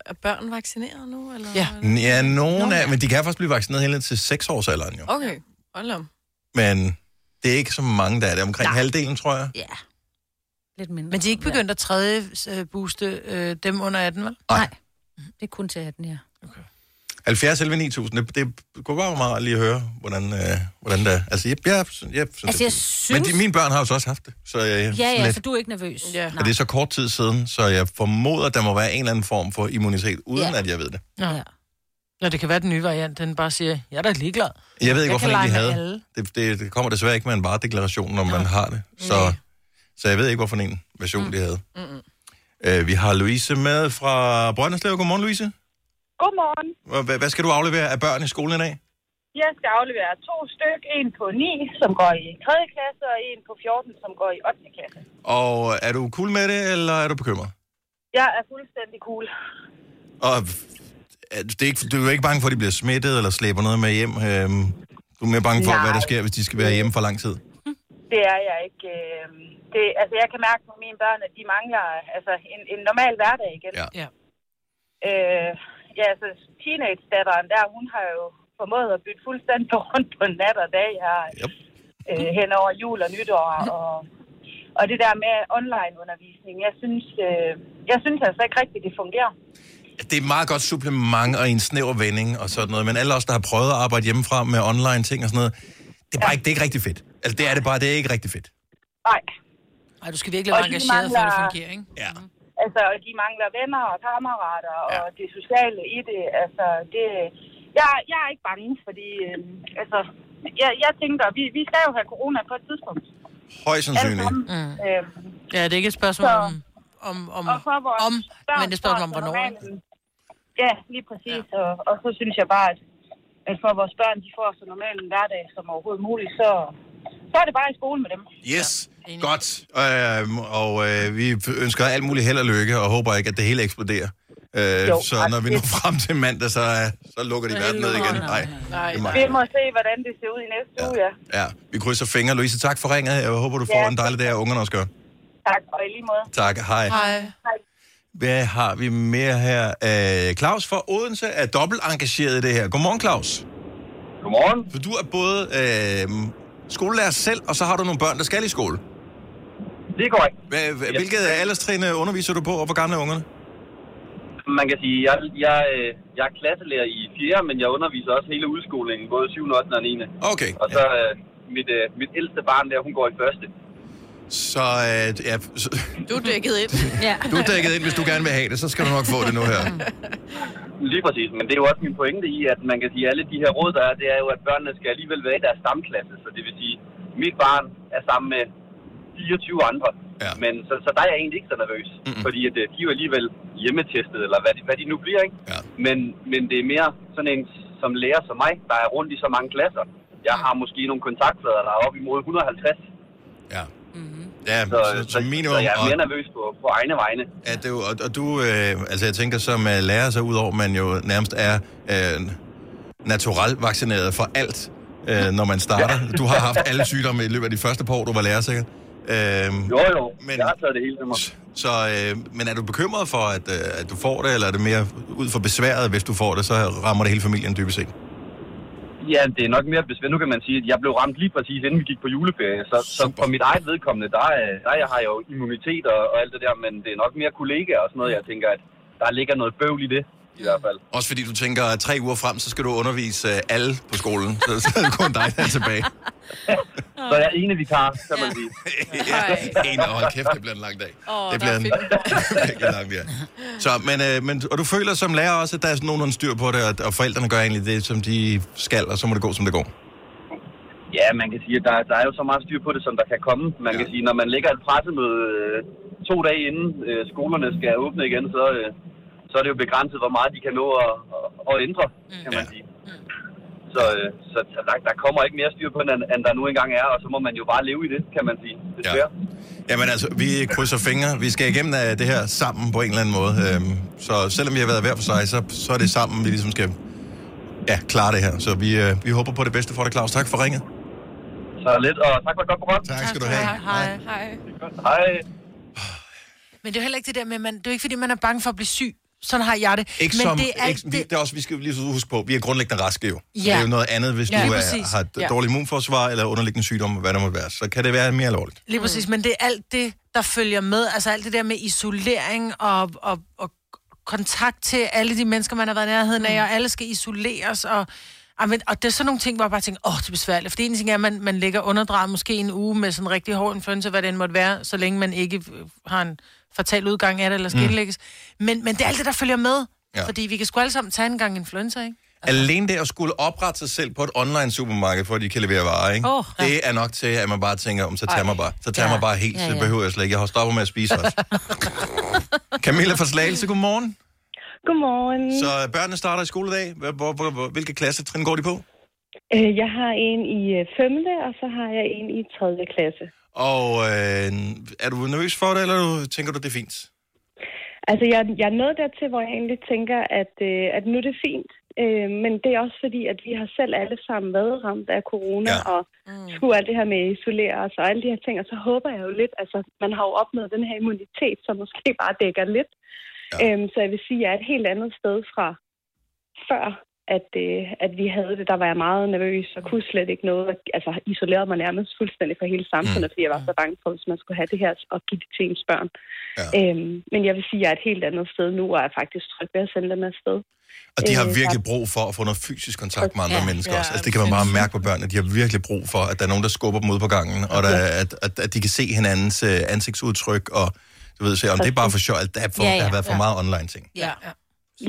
er børn vaccineret nu? Eller? Ja. Ja, nogen Nå, af, ja. men de kan faktisk blive vaccineret helt til 6 års alderen jo. Okay, hold om. Men det er ikke så mange, der er det. Omkring Nej. halvdelen, tror jeg. Ja. Lidt mindre. Men de er ikke begyndt at tredje øh, booste øh, dem under 18, vel? Nej. Det er kun til 18, ja. 70 11 9000, det, det kunne bare meget lige at høre, hvordan, øh, hvordan det er. Altså, jeg, jeg, jeg, synes, Altså, det- jeg Men synes... de, mine børn har jo så også haft det. Så jeg, Ja, ja, lidt, så du er ikke nervøs. Ja. og det er så kort tid siden, så jeg formoder, at der må være en eller anden form for immunitet, uden Ja. at jeg ved det. Ja. ja. Ja, det kan være den nye variant, den bare siger, jeg er da ligeglad. Jeg ved ikke, hvorfor kan den med havde. alle. Det, det, det kommer desværre ikke med en varedeklaration, når man har det. Så, så jeg ved ikke, hvorfor en version mm. de havde. Mm-mm. Uh, vi har Louise med fra Brønderslev. Godmorgen, Louise. Godmorgen. Hvad, hvad- skal du aflevere af børn i skolen i dag? Jeg skal aflevere to styk. En på 9, som går i 3. klasse, og en på 14, som går i 8. klasse. Og er du cool med det, eller er du bekymret? Jeg er fuldstændig cool. Og det er ikke, du er ikke bange for, at de bliver smittet eller slæber noget med hjem? Øhm, du er mere bange for, Nej. hvad der sker, hvis de skal være hjemme for lang tid? Det er jeg ikke. øh, Det, altså, jeg kan mærke på mine børn, at de mangler altså, en, en normal hverdag igen. Ja. ja. Øh, ja, altså teenage-datteren der, hun har jo formået at bytte fuldstændig [LAUGHS] rundt på nat og dag her yep. øh, hen over jul og nytår. Og, og det der med online-undervisning, jeg synes, øh, jeg synes altså ikke rigtigt, det fungerer. Det er et meget godt supplement og en snæver vending og sådan noget, men alle os, der har prøvet at arbejde hjemmefra med online ting og sådan noget, det er bare ikke, det er ikke rigtig fedt. Altså, det er det bare, det er ikke rigtig fedt. Nej. Ej, du skal virkelig være engageret for, at det mangler- fungerer, ikke? Ja. Altså, de mangler venner og kammerater og det sociale i det. Altså, det, jeg, jeg er ikke bange, fordi øh, altså, jeg, jeg tænker, vi, vi skal jo have corona på et tidspunkt. Højst sandsynligt. Mm. Øh, Ja, det er ikke et spørgsmål Så- om, om, om, og for vores om børn men det er et spørgsmål om, hvornår. normalen- Ja, lige præcis. Ja. Og, og så synes jeg bare, at, at for vores børn, de får så normal en hverdag som overhovedet muligt, så, så er det bare i skole med dem. Yes, godt. Øhm, og øh, vi ønsker alt muligt held og lykke, og håber ikke, at det hele eksploderer. Øh, Jo, så når vi når frem til mandag, så, så lukker de verden ned igen. Nej, Nej, det mig. vi må se, hvordan det ser ud i næste uge, ja. Ja, vi krydser fingre. Louise, tak for ringet. Jeg håber, du får Ja. en dejlig dag, og ungerne også gør. Tak, og i lige måde. Tak, hej. Hej. Hej. Hvad har vi mere her? Øh, Claus fra Odense er dobbelt engageret i det her. Godmorgen, Claus. Godmorgen. For du er både øh, skolelærer selv, og så har du nogle børn, der skal i skole. Det er korrekt. Hva- Hvilket alderstrin øh, underviser du på, og hvor gamle er ungerne? Man kan sige, jeg, jeg, øh, jeg er klasselærer i 4., men jeg underviser også hele udskolingen, både 7., 8. og 9. Okay. Og så øh, mit, øh, mit ældste barn der, hun går i første. Så øh, ja, så, Du er dækket ind. [LAUGHS] Ja. du er dækket ind, hvis du gerne vil have det, så skal du nok få det nu her. [LAUGHS] Lige præcis, men det er jo også min pointe i, at man kan sige, at alle de her råd, der er, det er jo, at børnene skal alligevel være i deres stamklasse. Så det vil sige, mit barn er sammen med 24 andre. Ja. Men så, så der er jeg egentlig ikke så nervøs. Mm-mm. Fordi at, øh, de er jo alligevel hjemmetestet, eller hvad de, hvad de nu bliver, ikke? Ja. Men, men det er mere sådan en som lærer som mig, der er rundt i så mange klasser. Jeg har måske nogle kontaktflader, der er op imod 150. Ja. Ja, Så, så, så, minimum. så jeg er og- mere nervøs på, på egne vegne. Ja, det er jo, og, og du, øh, altså jeg tænker som uh, lærer, så udover man jo nærmest er øh, natural vaccineret for alt, øh, når man starter. Du har haft alle sygdomme i løbet af de første par år, du var lærer, sikkert? Øh, Jo, jo. Men, jeg har taget det hele til mig. Så, øh, men er du bekymret for, at, øh, at du får det, eller er det mere ud for besværet, hvis du får det, så rammer det hele familien dybest set? Ja, det er nok mere besvær. Nu kan man sige, at jeg blev ramt lige præcis, inden vi gik på juleferie. Så, så for mit eget vedkommende, der, er- der jeg har jo immunitet og, og alt det der, men det er nok mere kollegaer og sådan noget, jeg tænker, at der ligger noget bøvl i det, i hvert fald. Også fordi du tænker, at tre uger frem, så skal du undervise øh, alle på skolen. Så, så er det kun dig, der er tilbage. [LAUGHS] Så jeg er ene vikar, kan man sige. [LAUGHS] ja, en, hold kæft, det bliver en lang dag. Åh, det bliver [LAUGHS] er en lang dag. Så, men, øh, men, og du føler som lærer også, at der er sådan nogenlunde styr på det, og, og forældrene gør egentlig det, som de skal, og så må det gå, som det går. Ja, man kan sige, at der, der er jo så meget styr på det, som der kan komme. Man kan sige, når man lægger et pressemøde øh, to dage inden øh, skolerne skal åbne igen, så, øh, så er det jo begrænset, hvor meget de kan nå at, at, at ændre, kan man sige. Så, øh, så, så der, der kommer ikke mere styr på det, end, end der nu engang er, og så må man jo bare leve i det, kan man sige. Desværre. Jamen altså, vi krydser fingre. Vi skal igennem af det her sammen på en eller anden måde. Øhm, så selvom vi har været hver for sig, så, så er det sammen, vi ligesom skal ja, klare det her. Så vi, øh, vi håber på det bedste for dig, Claus. Tak for ringet. Så lidt, og tak for et godt program. Tak skal du have. Hej. Hej. Hej. Men det er heller ikke det der med, man, det er ikke fordi, man er bange for at blive syg. Sådan har jeg det. Ikke Men som, det er ikke, vi, det er også, vi skal lige så huske på, vi er grundlæggende raske jo. Ja. Det er jo noget andet, hvis Ja, du er, har et Ja. dårligt immunforsvar eller underliggende sygdom, hvad der må være. Så kan det være mere alvorligt. Lige præcis, men det er alt det, der følger med. Altså alt det der med isolering og, og, og kontakt til alle de mennesker, man har været i nærheden af, og alle skal isoleres. Og, og, men, og det er sådan nogle ting, hvor jeg bare tænker, åh, det er besværligt. For det ene ting er, at man, man ligger underdrejet måske en uge med sådan en rigtig hård influenza, hvad det end måtte være, så længe man ikke øh, har en fatal udgang af det, eller skal Mm. indlægges. Men, men det er alt det, der følger med. Ja. Fordi vi kan sgu alle sammen tage en gang influenza, ikke? Alene det at skulle oprette sig selv på et online supermarked, for at de kan levere varer, ikke? Åh, ja. det er nok til, at man bare tænker, om så tager mig bare. Så tager Ja. mig bare helt, Ja, så ja. behøver jeg slet ikke. Jeg har stoppet med at spise også. [LAUGHS] Camilla fra Slagelse, godmorgen. Godmorgen. Så øh, børnene starter i skole i dag. Hvor, hvor, hvor, hvor, hvilke klassetrin går de på? Øh, Jeg har en i øh, femte, og så har jeg en i tredje klasse. Og øh, er du nervøs for det, eller du- tænker du, det er fint? Altså, jeg, jeg er nået dertil, hvor jeg egentlig tænker, at, øh, at nu er det fint. Øh, men det er også fordi, at vi har selv alle sammen været ramt af corona, ja. og skulle alt det her med isolere os og alle de her ting. Og så håber jeg jo lidt, altså, man har jo opnået den her immunitet, som måske bare dækker lidt. Ja. Øhm, så jeg vil sige, at jeg er et helt andet sted fra før, at, øh, at vi havde det. Der var jeg meget nervøs og kunne slet ikke noget. Altså, isolerede mig nærmest fuldstændig fra hele samfundet, mm. fordi jeg var så bange for, hvis man skulle have det her og give det til ens børn. Ja. Øhm, men jeg vil sige, at jeg er et helt andet sted nu, og er faktisk tryg ved at sende dem afsted. Og de har Øh, virkelig brug for at få noget fysisk kontakt med andre Ja, mennesker ja, også. Altså, det kan man bare mærke på børnene. De har virkelig brug for, at der er nogen, der skubber dem ud på gangen, og der, at, at, at de kan se hinandens uh, ansigtsudtryk, og du ved, se, om det er bare for sjov, at der, er for, Ja, ja, ja, der har været for ja. meget online ting. Ja,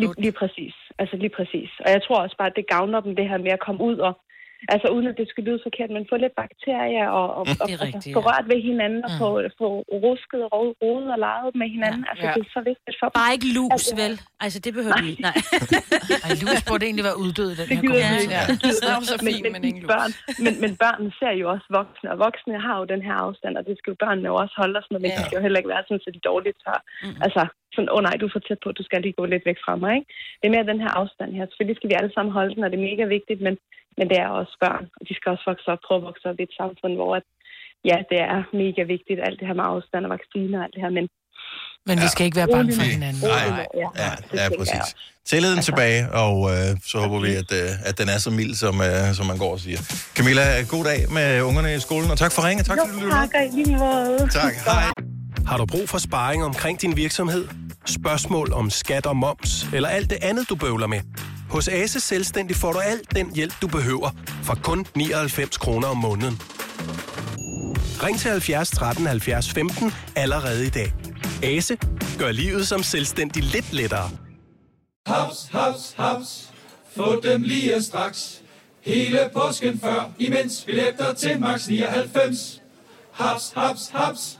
Lige, lige præcis. Altså lige præcis. Og jeg tror også bare, at det gavner dem det her med at komme ud og altså uden at det skal lyde forkert, men få lidt bakterier og, og, og Det er altså, få ja. rørt ved hinanden og få, få rusket og ro- rodet og leget med hinanden. Altså, Ja. det er så vigtigt for dem. Bare ikke lus, vel? Altså, det behøver vi ikke. Nej. [LAUGHS] Ej, lus burde egentlig være uddød den Det her ikke. Ja. Er ikke. fint, men ingen lus. børn, men, men børn ser jo også voksne, og voksne har jo den her afstand, og det skal jo børnene jo også holde os med, men det skal jo heller ikke være sådan, så de dårligt tager. Altså, sådan, åh oh, nej, du er for tæt på, du skal lige gå lidt væk fra mig, ikke? Det er mere den her afstand her. Selvfølgelig skal vi alle sammen holde den, og det er mega vigtigt, men, men det er også børn, og de skal også vokse op, prøve at vokse op i et samfund, hvor at, ja, det er mega vigtigt, alt det her med afstand og vacciner og alt det her, men Men vi skal ikke være bange for hinanden. Nej, ja, ja, ja præcis. Tilliden tilbage, og øh, så håber vi, at, øh, at den er så mild, som, øh, som man går og siger. Camilla, god dag med ungerne i skolen, og tak for ringe. Tak for, at du tak, lige måde. Tak, hej. Har du brug for sparring omkring din virksomhed? Spørgsmål om skat og moms, eller alt det andet, du bøvler med? Hos Ase Selvstændig får du alt den hjælp, du behøver, for kun 99 kroner om måneden. Ring til 70 13 70 15 allerede i dag. Ase gør livet som selvstændig lidt lettere. Haps, haps, haps. Få dem lige straks. Hele påsken før, imens billetter til max 99. Haps, haps, haps.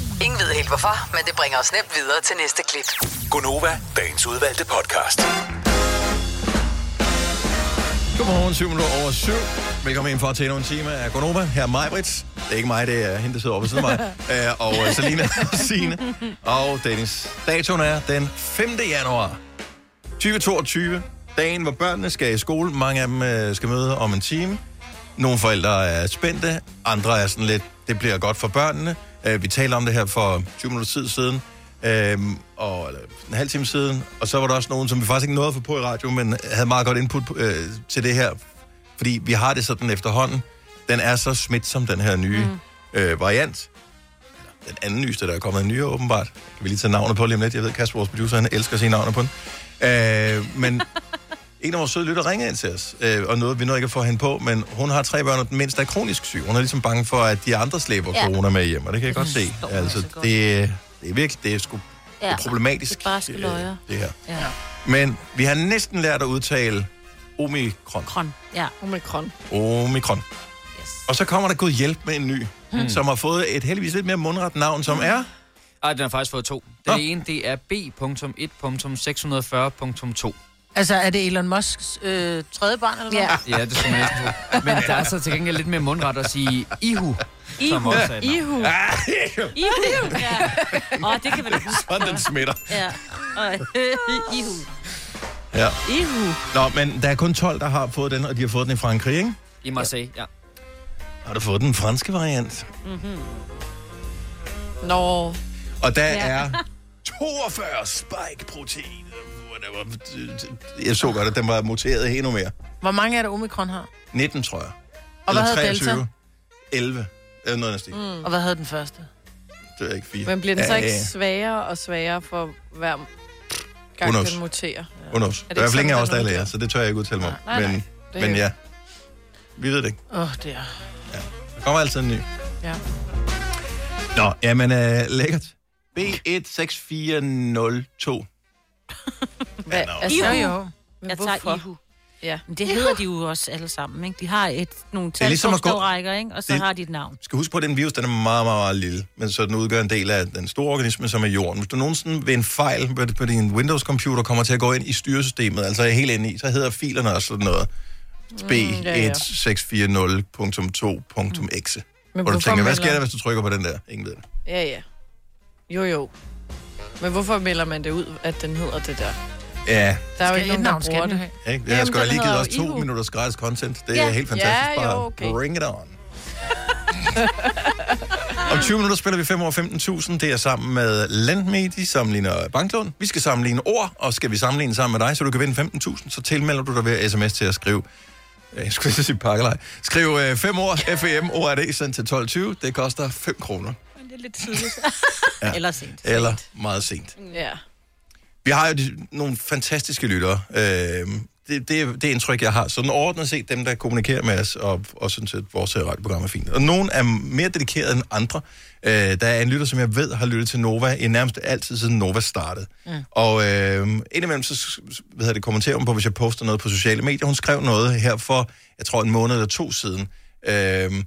Ingen ved helt hvorfor, men det bringer os nemt videre til næste klip. Gonova, dagens udvalgte podcast. Godmorgen, 7 minutter over 7. Velkommen ind for til endnu en time af Gonova. Her er Majbrits. Det er ikke mig, det er hende, der sidder oppe ved siden af mig. [LAUGHS] Øh, og øh, Selina, [LAUGHS] Signe og Dennis. Datoen er den 5. januar 2022. Dagen, hvor børnene skal i skole. Mange af dem øh, skal møde om en time. Nogle forældre er spændte, andre er sådan lidt, det bliver godt for børnene. Øh, vi talte om det her for 20 minutter tid siden, øh, og eller, en halv time siden, og så var der også nogen, som vi faktisk ikke nåede at få på i radio, men havde meget godt input øh, til det her, fordi vi har det sådan efterhånden. Den er så smitsom, den her nye mm. øh, variant. Den anden nyeste, der er kommet en nyere åbenbart. Kan vi lige tage navnet på lige om lidt? Jeg ved, Kasper, vores producer, han elsker at sige navnet på den. Øh, men [LAUGHS] en af vores søde lytter ringede ind til os, øh, og noget, vi nåede ikke at få hende på, men hun har tre børn, og den mindste er kronisk syg. Hun er ligesom bange for, at de andre slæber Ja. corona med hjem, og det kan jeg godt se. forstår jeg Altså, det, det er virkelig, det er sgu det er problematisk, Det er løjer. det her. Ja. Men vi har næsten lært at udtale omikron. Kron. Ja. Omikron. Omikron. Yes. Og så kommer der gud hjælp med en ny, hmm. som har fået et heldigvis lidt mere mundret navn, som er... Ej, den har faktisk fået to. Det ene, det er B.1.640.2. Altså, er det Elon Musks øh, tredje barn, eller hvad? Ja, det skulle man næsten. Men der er så til gengæld lidt mere mundret at sige Ihu. Er et navn. Ihu. Ihu. Ja. Åh, det kan vi da huske. Sådan den smitter. Ja. Og, [LAUGHS] Ihu. Ja. Ihu. Nå, men der er kun 12, der har fået den, og de har fået den i Frankrig, ikke? I Marseille, ja. Har du fået den franske variant? Mm-hmm. Nå. Og der Ja. er 42 spike-protein. Whatever. Jeg så godt, at den var muteret endnu mere. Hvor mange er det, omikron har? 19, tror jeg. Og hvad havde Delta? 11. Eller noget stil. Mm. Og hvad havde den første? Det er ikke fire. Men bliver den så Ja, ikke ja, ja. sværere og sværere for hver gang, knows? den muterer? Who knows? Er Der det er i hvert fald os, der er muterer? så det tør jeg ikke udtale mig om. Nej, nej. Men, Det er men ja, vi ved det ikke. Åh, oh, det er... Der kommer altid en ny. Ja. Nå, jamen uh, lækkert. B16402. Hvad? Altså, Jo, jo. Jeg hvorfor? tager Ihu. Ja. Men det hedder de jo også alle sammen, ikke? De har et, nogle er ligesom gå- talbogstavrækker, ikke? Og så Det- har de et navn. Skal huske på, at den virus den er meget, meget, meget lille, men så den udgør en del af den store organisme, som er jorden. Hvis du nogensinde ved en fejl på, på din Windows-computer kommer til at gå ind i styresystemet, altså helt ind i, så hedder filerne også sådan noget B1640.2.exe. Men Hvor du hvorfor tænker, hvad sker der, hvis du trykker på den der? Ingen ved det. Ja, ja. Jo, jo. Men hvorfor melder man det ud, at den hedder det der? Ja, Der er jo ikke nogen, et der bruger det. have? ikke? Jeg har sgu da lige givet os to minutters gratis content. Det Ja. er helt fantastisk. Ja, jo, Bare okay. bring it on. Om 20 minutter spiller vi 5 over 15.000. Det er sammen med LendMe. De sammenligner banklån. Vi skal sammenligne ord, og skal vi sammenligne sammen med dig, så du kan vinde 15.000, så tilmelder du dig ved sms til at skrive Jeg skulle sige pakkelej. Skriv øh, fem ord, FEM, ORD, sendt til 12.20. Det koster 5 kroner. Lidt tidligt. [LAUGHS] Ja. Eller sent. Eller meget sent. Ja. Vi har jo de, nogle fantastiske lyttere. Øh, det, det, er det indtryk, jeg har. Sådan ordnet set, dem, der kommunikerer med os, og, og synes, at vores øh, radioprogram er fint. Og nogle er mere dedikerede end andre. Øh, der er en lytter, som jeg ved har lyttet til Nova i nærmest altid, siden Nova startede. Mm. Og øh, indimellem så hvad hedder det, kommenterer hun på, hvis jeg poster noget på sociale medier. Hun skrev noget her for, jeg tror, en måned eller to siden. Øh,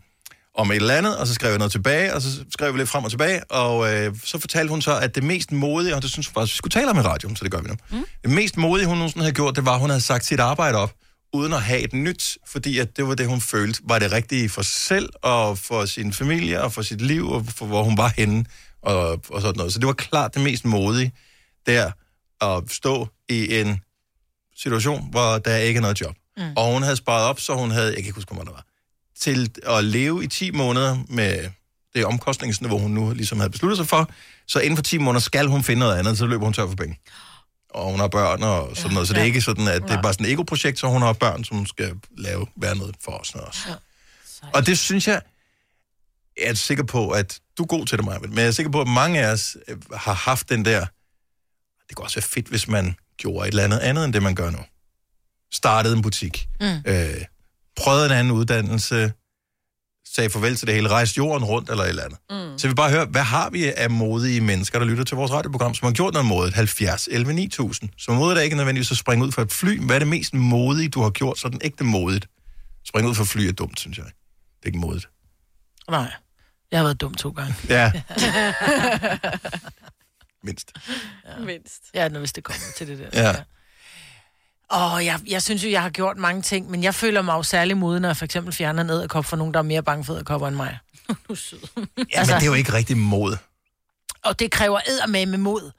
om et eller andet, og så skrev jeg noget tilbage, og så skrev vi lidt frem og tilbage, og øh, så fortalte hun så, at det mest modige, og det synes hun faktisk, vi skulle tale om i radioen, så det gør vi nu. Mm. Det mest modige, hun nogensinde havde gjort, det var, at hun havde sagt sit arbejde op, uden at have et nyt, fordi at det var det, hun følte var det rigtige for sig selv, og for sin familie, og for sit liv, og for hvor hun var henne, og, og sådan noget. Så det var klart det mest modige, der at stå i en situation, hvor der ikke er noget job. Mm. Og hun havde sparet op, så hun havde, jeg kan ikke huske, hvor meget der var, til at leve i 10 måneder med det omkostningsniveau, hun nu ligesom havde besluttet sig for. Så inden for 10 måneder skal hun finde noget andet, så løber hun tør for penge. Og hun har børn og sådan noget, så det er ikke sådan, at det er bare sådan et ego-projekt, så hun har børn, som skal lave, være noget for os. Også. Og det synes jeg, jeg er sikker på, at du er god til det, Maja, men jeg er sikker på, at mange af os øh, har haft den der, det kunne også være fedt, hvis man gjorde et eller andet andet, end det man gør nu. Startede en butik, Mm. øh, prøvede en anden uddannelse, sagde farvel til det hele, rejste jorden rundt eller et eller andet. Mm. Så vi bare høre, hvad har vi af modige mennesker, der lytter til vores radioprogram, som har gjort noget modigt? 70, 11, 9000. Som modigt er ikke nødvendigvis at springe ud fra et fly. Hvad er det mest modige, du har gjort, sådan ægte modigt? Springe ud fra fly er dumt, synes jeg. Det er ikke modigt. Nej, jeg har været dum to gange. Ja, [LAUGHS] mindst. Ja. Mindst. Ja, når hvis det kommer til det der. Ja. Og jeg, jeg synes jo, jeg har gjort mange ting, men jeg føler mig jo særlig moden, når jeg for eksempel fjerner en æderkop for nogen, der er mere bange for æderkopper end mig. du er sød. Ja, men det er jo ikke rigtig mod. Og det kræver eddermame med mod.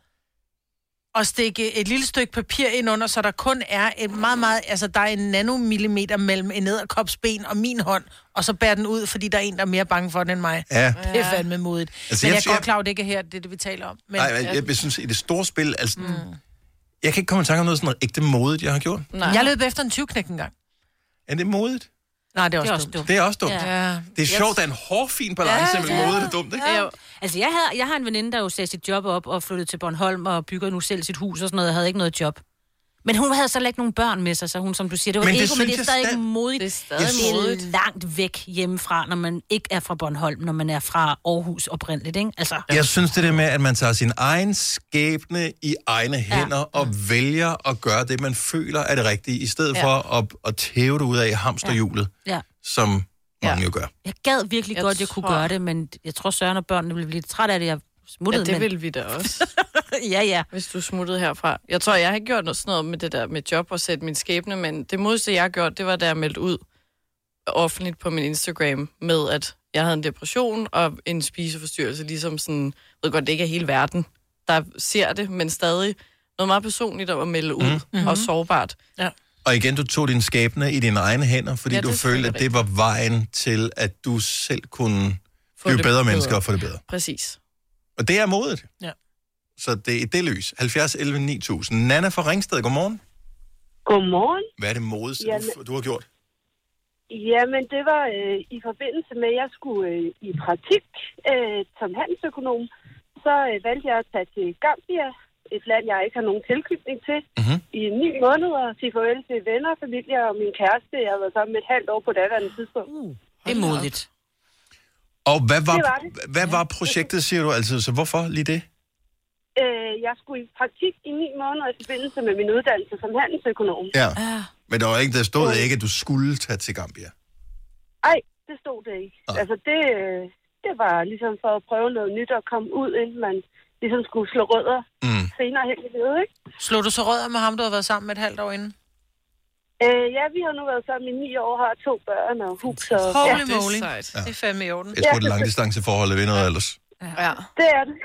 At stikke et lille stykke papir ind under, så der kun er et meget, meget... Altså, der er en nanomillimeter mellem en æderkops ben og min hånd, og så bærer den ud, fordi der er en, der er mere bange for den end mig. Ja. Det er fandme modigt. Altså, Altså, men jeg- jeg, er godt klar at det ikke er her, det er det, vi taler om. Men, Nej, jeg, jeg, jeg synes, i det store spil, altså... Mm. Jeg kan ikke komme i tanke om noget sådan noget ægte modigt, jeg har gjort. Nej. Jeg løb efter en 20-knæk engang. Er det modigt? Nej, det er også, det er også dumt. Det er også dumt. Ja. Det er sjovt, der er en hårfin balance ja, mellem modigt og dumt, ikke? Ja. Altså, jeg, havde, jeg har en veninde, der jo sagde sit job op og flyttede til Bornholm og bygger nu selv sit hus og sådan noget. Jeg havde ikke noget job. Men hun havde så ikke nogen børn med sig, så hun, som du siger, det var Men men det ego, men det er stadig sta- modigt. Det er stadig det er modigt. langt væk hjemmefra, når man ikke er fra Bornholm, når man er fra Aarhus oprindeligt, ikke? Altså, Jeg synes det der med, at man tager sin egen skæbne i egne hænder ja. og vælger at gøre det, man føler er det rigtige, i stedet Ja. for at, at tæve det ud af hamsterhjulet, ja. som mange jo gør. Jeg gad virkelig Jeg godt, jeg kunne tror- gøre det, men jeg tror Søren og børnene ville blive lidt træt af det. Jeg smuttede, Ja, det men... ville vi da også. [LAUGHS] ja, ja. Hvis du smuttede herfra. Jeg tror, jeg har ikke gjort noget sådan noget med det der med job og sætte min skæbne, men det modste, jeg har gjort, det var, da jeg meldte ud offentligt på min Instagram med, at jeg havde en depression og en spiseforstyrrelse, ligesom sådan, jeg ved godt, det ikke er hele verden, der ser det, men stadig noget meget personligt om at melde ud Mhm. mm. og sårbart. Ja. Og igen, du tog din skæbne i dine egne hænder, fordi Ja, du følte, at det var vejen til, at du selv kunne Få blive bedre bedre. mennesker og få det bedre. Præcis. Og det er modigt. Ja. Så det er i det lys. 70 11 9000. Nana fra Ringsted, godmorgen. Godmorgen. Hvad er det modigste, Jamen- du, du har gjort? Jamen, det var øh, i forbindelse med, at jeg skulle øh, i praktik øh, som handelsøkonom. Så øh, valgte jeg at tage til Gambia, et land, jeg ikke har nogen tilknytning til, mm-hmm. i ni måneder og sige farvel til venner, familie og min kæreste. Jeg har været sammen med et halvt år på daværende tidspunkt. Uh, det er modigt. Og hvad var, Det var det. hvad var projektet, siger du altid? Så hvorfor lige det? Øh, jeg skulle i praktik i ni måneder i forbindelse med min uddannelse som handelsøkonom. Ja. Men der, var ikke, der stod ikke, at du skulle tage til Gambia. Ej, det stod det ikke. Altså, det, øh, det var ligesom for at prøve noget nyt og komme ud, inden man ligesom skulle slå rødder mm. senere hen i livet, ikke? Slog du så rødder med ham, du har været sammen med et halvt år inden? Øh, ja, vi har nu været sammen i ni år, har to børn og hus. Og, Holy ja. moly. Det er fandme i orden. Jeg tror, det langdistanceforhold er ved noget ellers. Ja. Det er det.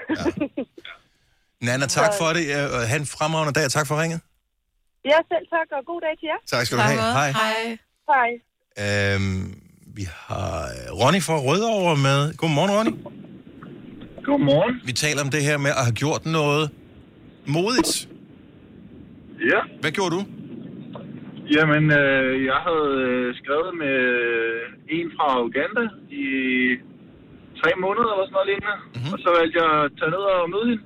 Nana, tak for det. Ja, og Han fremragende dag, og tak for ringet. ja, selv tak, og god dag til jer. Tak skal du have. Hej. Hej. Hej. Øhm, vi har øh, Ronny fra Rødovre med. Godmorgen, Ronny. Godmorgen. Vi taler om det her med at have gjort noget modigt. Ja. Hvad gjorde du? Jamen, øh, jeg havde øh, skrevet med en fra Uganda i tre måneder eller sådan noget lignende. Mm-hmm. Og så valgte jeg at tage ned og møde hende.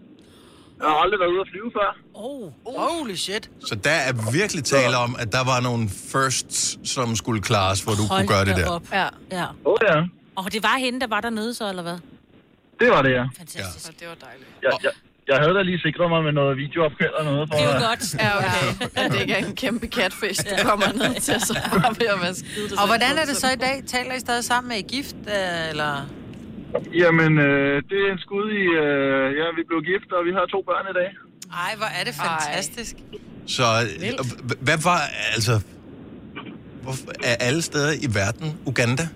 Jeg har aldrig været ude at flyve før. Oh, holy shit. Så der er virkelig tale om, at der var nogle firsts, som skulle klares, hvor du kunne gøre det der. Op. Ja. ja. Åh, oh, ja. Og det var hende, der var dernede så, eller hvad? Det var det, ja. Fantastisk. Ja. Det var dejligt. Jeg, jeg, jeg havde da lige sikret mig med noget videoopkald og noget. For, Det er jo godt. Ja, okay. At det ikke er en kæmpe catfish, du kommer ned til, så er ved at være skide. Og hvordan er det så i dag? Taler I stadig sammen med I gift, øh, eller? Jamen, øh, det er en skud i... Øh, ja, vi blev gift, og vi har to børn i dag. Ej, hvor er det fantastisk. Så øh, h- hvad var, altså... Hvorfor, er alle steder i verden Uganda?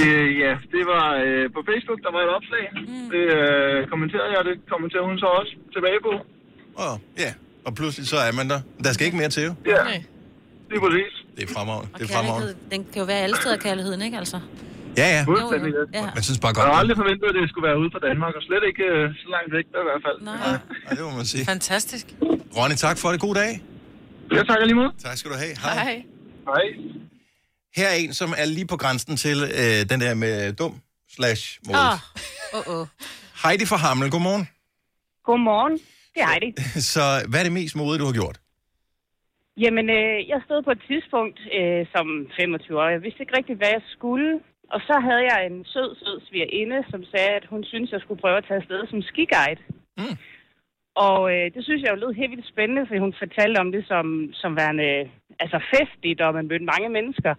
Øh, ja, det var øh, på Facebook, der var et opslag. Mm. Det øh, kommenterede jeg, det kommenterede hun så også tilbage på. Åh, oh, ja. Og pludselig så er man der. Der skal ikke mere til, jo. Ja, det er præcis. Det er fremragende. Og Det er fremragende. den kan jo være alle steder kærligheden, ikke altså? Ja, ja. Fuldstændig, ja. Man synes bare Jeg godt. havde aldrig forventet, at det skulle være ude fra Danmark, og slet ikke øh, så langt væk der i hvert fald. Nej. Ja, det må man sige. Fantastisk. Ronny, tak for det. God dag. Ja, tak lige måde. Tak skal du have. Hej. Hej. Hej. Her er en, som er lige på grænsen til øh, den der med dum slash mod. Åh, oh, oh. Heidi fra Hamel, godmorgen. Godmorgen. Det er Heidi. Så hvad er det mest modige, du har gjort? Jamen, øh, jeg stod på et tidspunkt øh, som 25 år. Jeg vidste ikke rigtigt, hvad jeg skulle. Og så havde jeg en sød, sød svigerinde, som sagde, at hun synes jeg skulle prøve at tage afsted som skiguide. Mm. Og øh, det synes jeg jo lød helt vildt spændende, for hun fortalte om det som, som værende altså festligt, og man mødte mange mennesker.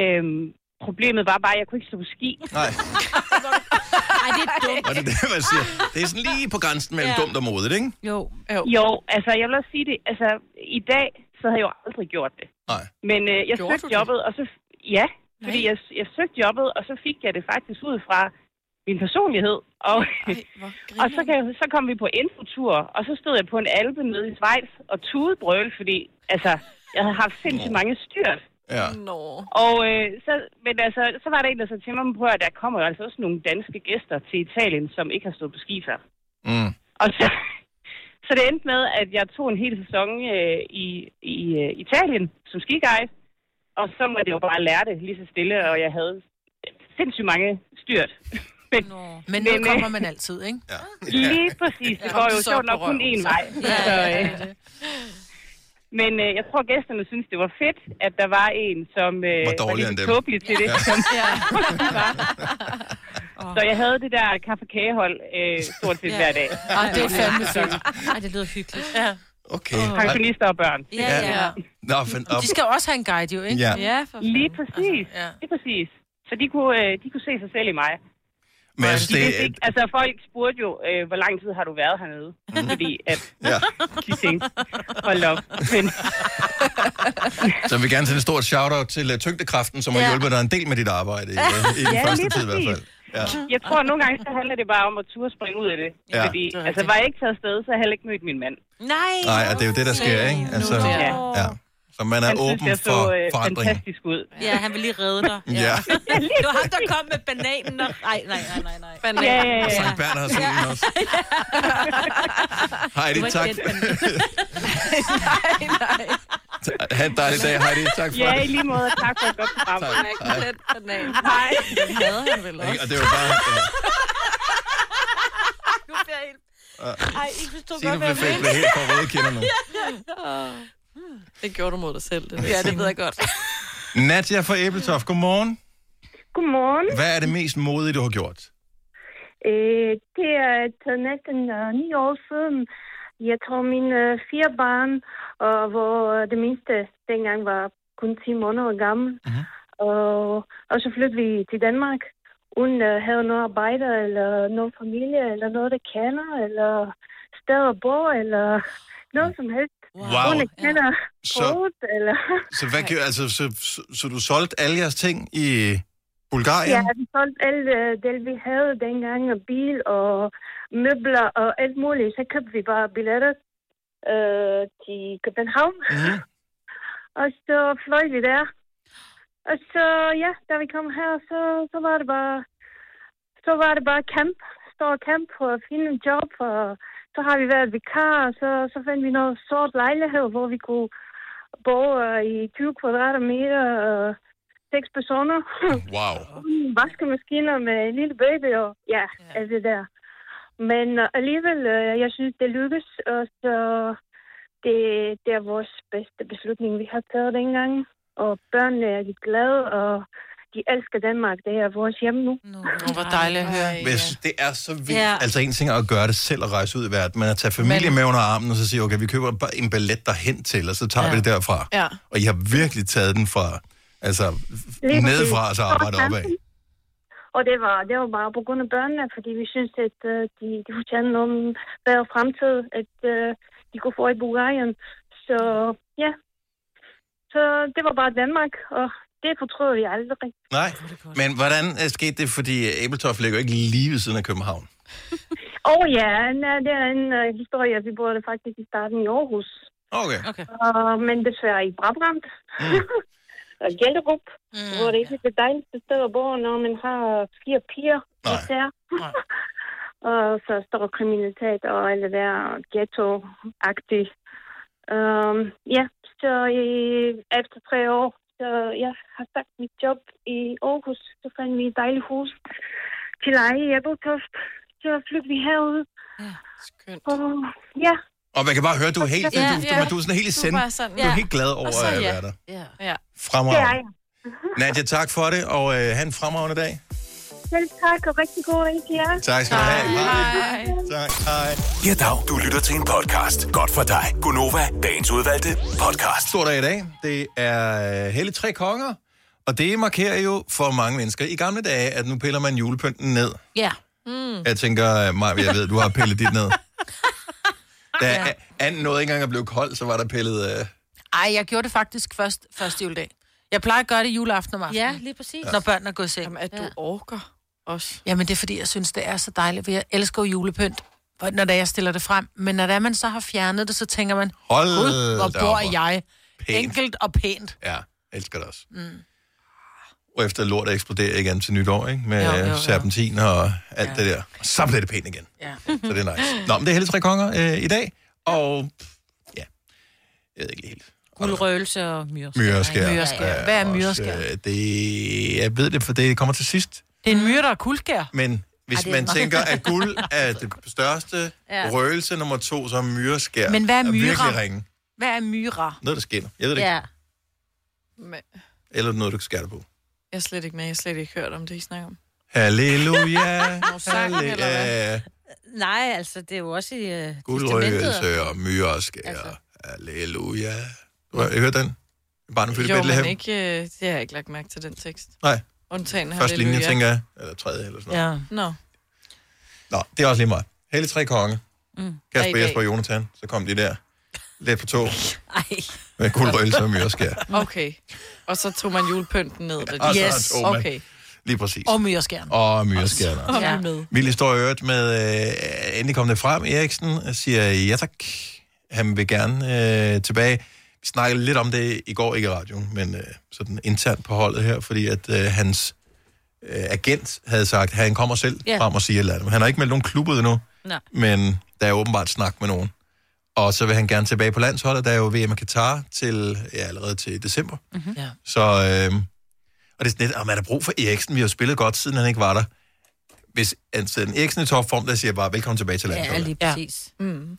Øhm, problemet var bare, at jeg kunne ikke stå på ski. [LAUGHS] Nej. [LAUGHS] Ej, det er dumt. Og det er det, man siger. Det er sådan lige på grænsen mellem Ja. dumt og modigt, ikke? Jo. Jo. jo, altså jeg vil også sige det, altså i dag, så havde jeg jo aldrig gjort det. Nej. Men øh, jeg Gjorde søgte jobbet, og så... Ja, fordi jeg, jeg søgte jobbet, og så fik jeg det faktisk ud fra min personlighed. Og, [LAUGHS] og så, kan, så kom vi på infotur, og så stod jeg på en alpe nede i Schweiz og tudebrøl, fordi altså, jeg havde haft sindssygt mange styrt. Ja. Nå. Og øh, så, men altså, så var der en, der sagde til mig, på, at der kommer jo altså også nogle danske gæster til Italien, som ikke har stået på ski før. Mm. Og så, [LAUGHS] så det endte med, at jeg tog en hel sæson øh, i, i øh, Italien som skiguide. Og så måtte jeg jo bare lære det lige så stille, og jeg havde sindssygt mange styrt. [LAUGHS] Men, Men nu kommer man altid, ikke? Ja. [LAUGHS] Lige præcis. Det Ja. går jo sjovt nok kun én vej. Ja, Så, ja, øh, det er men øh, jeg tror, gæsterne synes, det var fedt, at der var en, som øh, Var dårligere lidt tåbelig til det. Ja. Som, [LAUGHS] var. Så jeg havde det der kaffe-kagehold øh, stort set hver dag. Ej, det er fandme fedt. [LAUGHS] Ej, det lyder hyggeligt. Ja. Okay. Pensionister og børn. Ja, ja. Nå, men, op. De skal jo også have en guide, jo, ikke? Ja. Ja, for Lige præcis. Altså, ja. Lige præcis. Så de kunne, øh, de kunne se sig selv i mig. Men De det, ikke, altså folk spurgte jo, øh, hvor lang tid har du været hernede? [LAUGHS] Fordi at Ja. de tænkte, hold op. Men, så jeg vil gerne sende et stort shout-out til uh, tyngdekraften, som har Ja. hjulpet dig en del med dit arbejde i, uh, i [LAUGHS] den Ja, første tid i hvert fald. Ja. jeg tror, at nogle gange så handler det bare om at turde springe ud af det. Ja. Fordi, Det altså var jeg ikke taget afsted, så har jeg heller ikke mødt min mand. Nej. Nej, og det er jo det, der sker, ikke? Altså, Ja. ja. Så man er Han synes, åben så for øh, forandring. fantastisk ud. Ja, han vil lige redde dig. Ja. Det var ham, der kom med bananen og... Nej, nej, nej, nej, nej. Banan. Ja, ja, ja. Sankt Bernhard solen også. [LAUGHS] Heidi, tak. [LAUGHS] nej, nej. Ha' en dejlig dag, Heidi. Tak for Ja, det. i lige måde. Tak for et godt program. Tak. Banan. Hej. Den havde han vel også. Og det var bare... Ja. Nu bliver jeg helt... Ej, I forstår Signe godt, hvad jeg fed- blev helt for røde kinder nu. [LAUGHS] Det gjorde du mod dig selv. Det. Ja, det ved jeg godt. Nadja fra Æbletoft, godmorgen. Godmorgen. Hvad er det mest modige, du har gjort? Øh, det er taget næsten uh, ni år siden. Jeg tror mine uh, fire børn, og hvor øh, det mindste dengang var kun 10 måneder gammel. Mhm. Og, og så flyttede vi til Danmark, uden at uh, have noget arbejde, eller nogen familie, eller noget, der kender, eller sted at bo, eller noget som helst. Wow. At kende Så- sproget, eller... Så, hvad, altså, så, så, så du solgte alle jeres ting i Bulgarien? Ja, vi solgte alt øh, det, vi havde dengang, og bil og møbler og alt muligt. Så købte vi bare billetter øh, til København, Mm-hmm. [LAUGHS] og så fløj vi der. Og så, ja, da vi kom her, så, så var det bare, så var det bare camp. Stor camp for at finde en job, og så har vi været vikar, og så, så fandt vi noget sort lejlighed, hvor vi kunne bor øh, i 20 kvadratmeter, øh, seks personer. [LAUGHS] Wow. Vaskemaskiner med en lille baby og ja, alt det der. Men øh, alligevel, øh, jeg synes, det lykkes, og så det, det er vores bedste beslutning, vi har taget dengang. Og børnene er de glade, og de elsker Danmark. Det er vores hjem nu. Åh, hvor dejligt at høre. Hvis det er så vildt. Ja. Altså en ting er at gøre det selv og rejse ud i verden, men at tage familie Men- med under armen og så sige, okay, vi køber bare en ballet derhen til, og så tager Ja. vi det derfra. Ja. Og I har virkelig taget den fra, altså Lige nedefra og så arbejdet opad. Og det var, det var bare på grund af børnene, fordi vi synes, at uh, de, de fortjener noget bedre fremtid, at uh, de kunne få i Bulgarien. Så ja, så det var bare Danmark, og det fortrød vi aldrig. Nej, men hvordan øh, skete det, fordi Æbeltoft ligger ikke lige ved siden af København? [LAUGHS] Åh oh, ja, nej, det er en uh, historie. Vi burde faktisk i starten i Aarhus. Okay. okay. Uh, men desværre i Brabrand. [LAUGHS] og Gellerup, mm. hvor det ikke er det dejligste sted at bo, når man har fire piger især. [LAUGHS] og så står kriminalitet og alt det der ghetto-agtigt. Um, ja, så i, efter tre år, så jeg har sagt mit job i Aarhus, så fandt vi et dejligt hus til leje i Æbeltoft. Så flyttede vi herud. Ja, skønt. Og ja, Og man kan bare høre, at du er helt, Ja, du, du, ja. du er sådan helt i Du er send. bare sådan, Du er ja. helt glad over så at ja. være der. Ja. ja. Fremragende. det er jeg. Nadia, tak for det, og øh, have en fremragende dag. Selv tak, og rigtig god dag til jer. Tak skal du have. Hej. Tak, hej. Ja, dag. Du lytter til en podcast. Godt for dig. Gunova, dagens udvalgte podcast. Stor dag i dag. Det er øh, Helle Tre Konger, og det markerer jo for mange mennesker i gamle dage, at nu piller man julepynten ned. Ja. Mm. Jeg tænker, Maja, jeg ved, du har pillet dit ned. [LAUGHS] Da ja. anden ikke engang at blive kold, så var der pillet... Øh... Ej, jeg gjorde det faktisk først første juledag. Jeg plejer at gøre det juleaften om aftenen. Ja, lige præcis. Når børnene er gået i seng. Jamen, at du orker også. Jamen, det er fordi, jeg synes, det er så dejligt, for jeg elsker jo julepynt, når det er, jeg stiller det frem. Men når det er, man så har fjernet det, så tænker man, Hold Gud, hvor bor jeg? pænt. Enkelt og pænt. Ja, elsker det også. Mm. Og efter lortet eksploderer igen til nytår, ikke? Med Jo, jo, jo, serpentin og alt ja. det der. Og så bliver det pænt igen. Ja. Så det er nice. Nå, men det er Helle Tre Konger øh, i dag. Og ja, jeg ved ikke helt. Guldrøgelse og myreskær. Myreskær. Myreskær. Hvad er også, myreskær? øh, Det, jeg ved det, for det kommer til sidst. Det er en myre, der er kuldskær. Men hvis Ej, er man meget- tænker, at guld [LAUGHS] er det største Ja. røgelse nummer to, så er myreskær Men hvad er myrer? virkelig ringe. Hvad er myra? Noget, der skinner. Jeg ved det ikke. Ja. Men, Eller noget, du kan skære på. jeg er slet ikke med. Jeg har slet ikke hørt om det, I snakker om. Halleluja. [LAUGHS] Halleluja. Nej, altså, det er jo også i uh, testamentet. Guldrøgelse og myreskær. Altså. Halleluja. Du har ikke hørt den? Barnet født i Jo, men Bethlehem? ikke, øh, det har jeg ikke lagt mærke til den tekst. Nej. Undtagen Første linje, halleluja. tænker jeg. Eller tredje, eller sådan noget. Ja. Nå. Nå, det er også lige meget. Helle tre konge. Mm. I Kasper, dag- Jesper og Jonathan. Så kom de der. Lidt på to. [LAUGHS] Ej. Med guldrøgelse og myreskær. Okay. Og så tog man julepynten ned. Og så yes. tog man- Okay. Lige præcis. Og myreskærn. Og myreskærne. Og vi er med. Vild historie øvrigt med, øh, endelig kom det frem, Eriksen siger ja tak. Han vil gerne øh, tilbage. Vi snakkede lidt om det i går, ikke i radioen, men øh, sådan internt på holdet her, fordi at øh, hans øh, agent havde sagt, at han kommer selv Ja. yeah. frem og siger et eller andet. Men Han har ikke meldt nogen klub ud endnu, Nej. men der er åbenbart snak med nogen. Og så vil han gerne tilbage på landsholdet. Der er jo VM i Katar til, ja, allerede til december. Mm-hmm. Ja. Så, øh, og det er sådan lidt, om er der brug for Eriksen? Vi har jo spillet godt, siden han ikke var der. Hvis altså, en Eriksen er i topform, der siger bare, velkommen tilbage til Ja, landsholdet. lige præcis. Ja. Mm.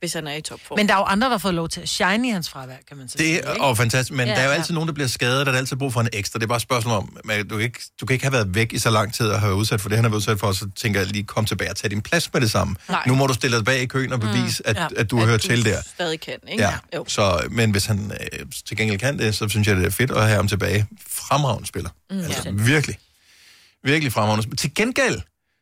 Hvis han er i topform. Men der er jo andre, der har fået lov til at shine i hans fravær, kan man så Det sige. er ikke? og fantastisk, men Ja, ja, der er jo ja. altid nogen, der bliver skadet, og der er altid brug for en ekstra. Det er bare et spørgsmål om, men du kan, ikke, du kan ikke have været væk i så lang tid og have været udsat for det, han har været udsat for, og så tænker jeg lige, kom tilbage og tag din plads med det samme. Nej. Nu må du stille dig bag i køen og bevise, mm, at, Ja. at du hører til der. stadig kan, ikke? Ja, Jo. så, men hvis han øh, til gengæld kan det, så synes jeg, det er fedt at have ham tilbage. Fremragende spiller. Mm, Mm, altså, ja. virkelig. Virkelig fremragende. spiller. Til gengæld,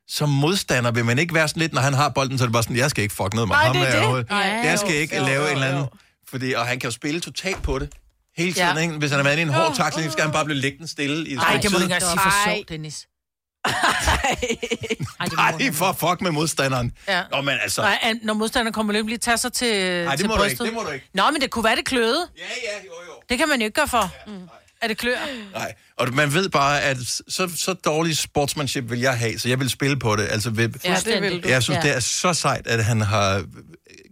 som modstander vil man ikke være sådan lidt, når han har bolden, så er det bare sådan, jeg skal ikke fuck noget med Nej, ham. det er det. Nej, jeg jo, skal ikke jo, lave jo, en eller anden... Fordi, og han kan jo spille totalt på det. Hele tiden, Ja. ja. ikke? Hvis han har været i en hård takling, så skal han bare blive liggende stille i Nej, det må du ikke engang sige for sjov, Dennis. [LAUGHS] Nej, for fuck med modstanderen. Ja. Nå, men altså... Nej, når modstanderen kommer løb, lige tage sig til, Nej, det til må du brystet. ikke, det må du ikke. Nå, men det kunne være det kløde. Ja, ja, jo, jo. Det kan man jo ikke gøre for. Mm. Er det klør? Nej, og man ved bare, at så, så dårlig sportsmanship vil jeg have, så jeg vil spille på det. Altså, ved, Ja, det vil du. Jeg synes, Ja. det er så sejt, at han har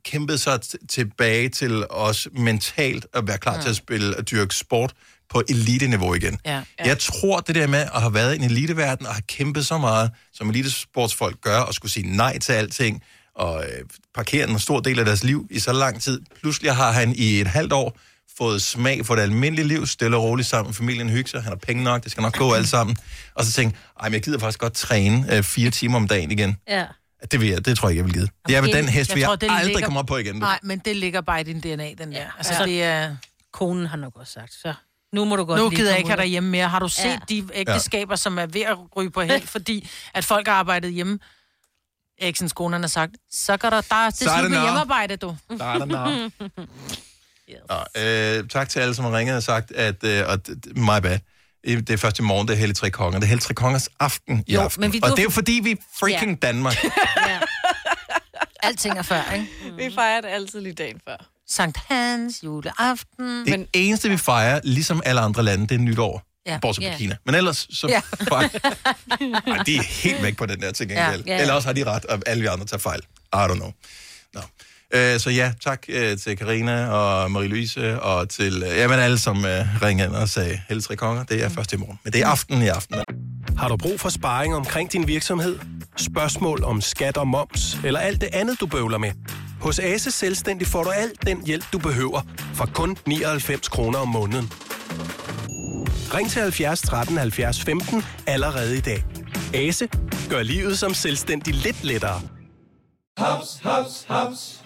kæmpet sig t- tilbage til os mentalt at være klar til at spille og dyrke sport på elite-niveau igen. Ja. Jeg tror, det der med at have været i en eliteverden og have kæmpet så meget, som elitesportsfolk gør, og skulle sige nej til alting, og øh, parkere en stor del af deres liv i så lang tid. Pludselig har han i et halvt år fået smag for det almindelige liv, stille og roligt sammen familien, hygge sig, han har penge nok, det skal nok gå alt sammen. Og så tænke, ej, men jeg gider faktisk godt træne øh, fire timer om dagen igen. Ja. Det, vil jeg, det tror jeg ikke, jeg vil give. Det er vel den hest, vi tror, jeg aldrig ligger- kommer op på igen. Nej, men det ligger bare i din DNA, den der. Altså, Ja. det er... Konen har nok også sagt, så nu må du godt Nu lige gider jeg ikke have dig hjemme mere. Har du set Ja. ja. de ægteskaber, som er ved at ryge på helt, [LAUGHS] fordi at folk har arbejdet hjemme? Eksens kone har sagt, så går der, der det Så er det hjemmearbejde, du. Så er det [LAUGHS] nok. Nå, øh, tak til alle, som har ringet og sagt, at øh, og my bad. Det er først i morgen, det er Hellig Tre Konger. Det er Hellig Tre Kongers aften i Jo, aften. men vi- og du- det er jo fordi, vi er freaking Ja. Danmark. [LAUGHS] Alting er før, ikke? Vi fejrer det altid lige dagen før. Sankt Hans, juleaften. Det eneste, vi fejrer, ligesom alle andre lande, det er nytår. Ja. Bortset fra Ja. Kina. Men ellers, så Ja. fejrer... [LAUGHS] Ej, de er helt væk på den der til gengæld. Ja. Ja. Eller også har de ret, og alle vi andre tager fejl. I don't know. Nå. Øh, så ja, tak øh, til Karina og Marie-Louise, og til øh, jamen, alle, som øh, ringede ind og sagde, Helle Tre Konger, det er først i morgen. Men det er aften i aften. Har du brug for sparring omkring din virksomhed? Spørgsmål om skat og moms, eller alt det andet, du bøvler med? Hos Ase Selvstændig får du alt den hjælp, du behøver, for kun 99 kroner om måneden. Ring til 70 13 70 15 allerede i dag. Ase gør livet som selvstændig lidt lettere. Haps, haps, haps.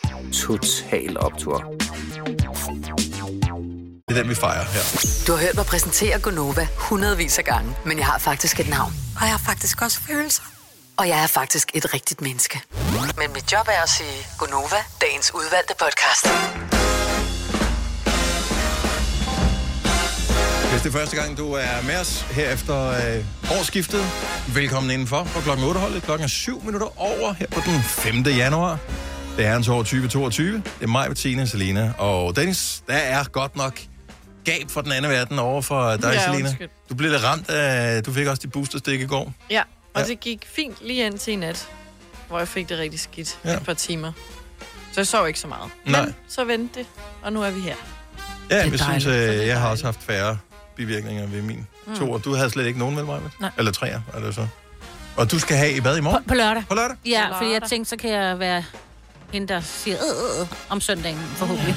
Total Optor. Det er den, vi fejrer her. Du har hørt mig præsentere Gonova hundredvis af gange, men jeg har faktisk et navn. Og jeg har faktisk også følelser. Og jeg er faktisk et rigtigt menneske. Men mit job er at sige Gonova, dagens udvalgte podcast. Hvis det er første gang, du er med os her efter øh, årsskiftet, velkommen indenfor på klokken 8 holdet. Klokken er 7 minutter over her på den 5. januar. Det er herrens år 2022. Det er mig, Bettina, Selina og Dennis. Der er godt nok gab for den anden verden over for dig, Ja, Selina. undskyld. Du blev lidt ramt af... Du fik også dit boosterstik i går. Ja, og Ja. det gik fint lige ind til i nat, hvor jeg fik det rigtig skidt Ja. et par timer. Så jeg sov ikke så meget. Nej. Men så vendte det, og nu er vi her. Ja, jeg synes, dejligt. Er øh, jeg har også haft færre bivirkninger ved min Mm. to. Du havde slet ikke nogen med mig, Nej. Eller tre, er det så? Og du skal have i hvad i morgen? På, på lørdag. På lørdag? Ja, På fordi jeg lørdag. tænkte, så kan jeg være hende, der siger øh, øh, om søndagen, forhåbentlig.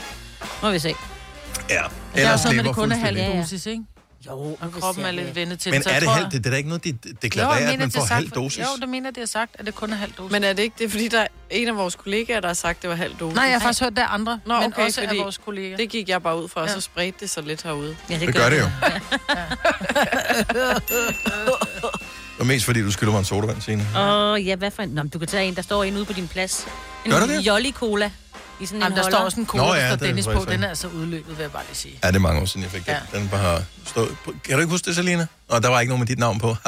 [LAUGHS] Må vi se. Ja. Det er Ellers også noget med, det kun er halv dosis, ikke? Jo, og kroppen er lidt vendet til Men er det halv? Det, det er da ikke noget, de Jo, deklarerer, jeg at man det er får halv dosis. Jo, det mener, det er sagt, at det kun er halv dosis. Men er det ikke det, er fordi der er en af vores kollegaer, der har sagt, at det var halv dosis? Nej, jeg har faktisk hørt, der er andre, Nå, men okay, også af vores kolleger. Det gik jeg bare ud fra, og Ja. så spredte det sig lidt herude. Ja, Det gør det jo. [LAUGHS] Og mest fordi, du skylder mig en sodavand, Signe. Åh, oh, ja, hvad for en? Nå, men du kan tage en, der står en ude på din plads. En Gør der det? Jolly Cola. I sådan Jamen, en der holder. står også en cola, Nå ja, der står det Dennis på. Den er altså udløbet, vil jeg bare lige sige. Ja, det er mange år siden, jeg fik den. Ja. Den bare stået. Kan du ikke huske det, Selina? Og der var ikke nogen med dit navn på. [LAUGHS]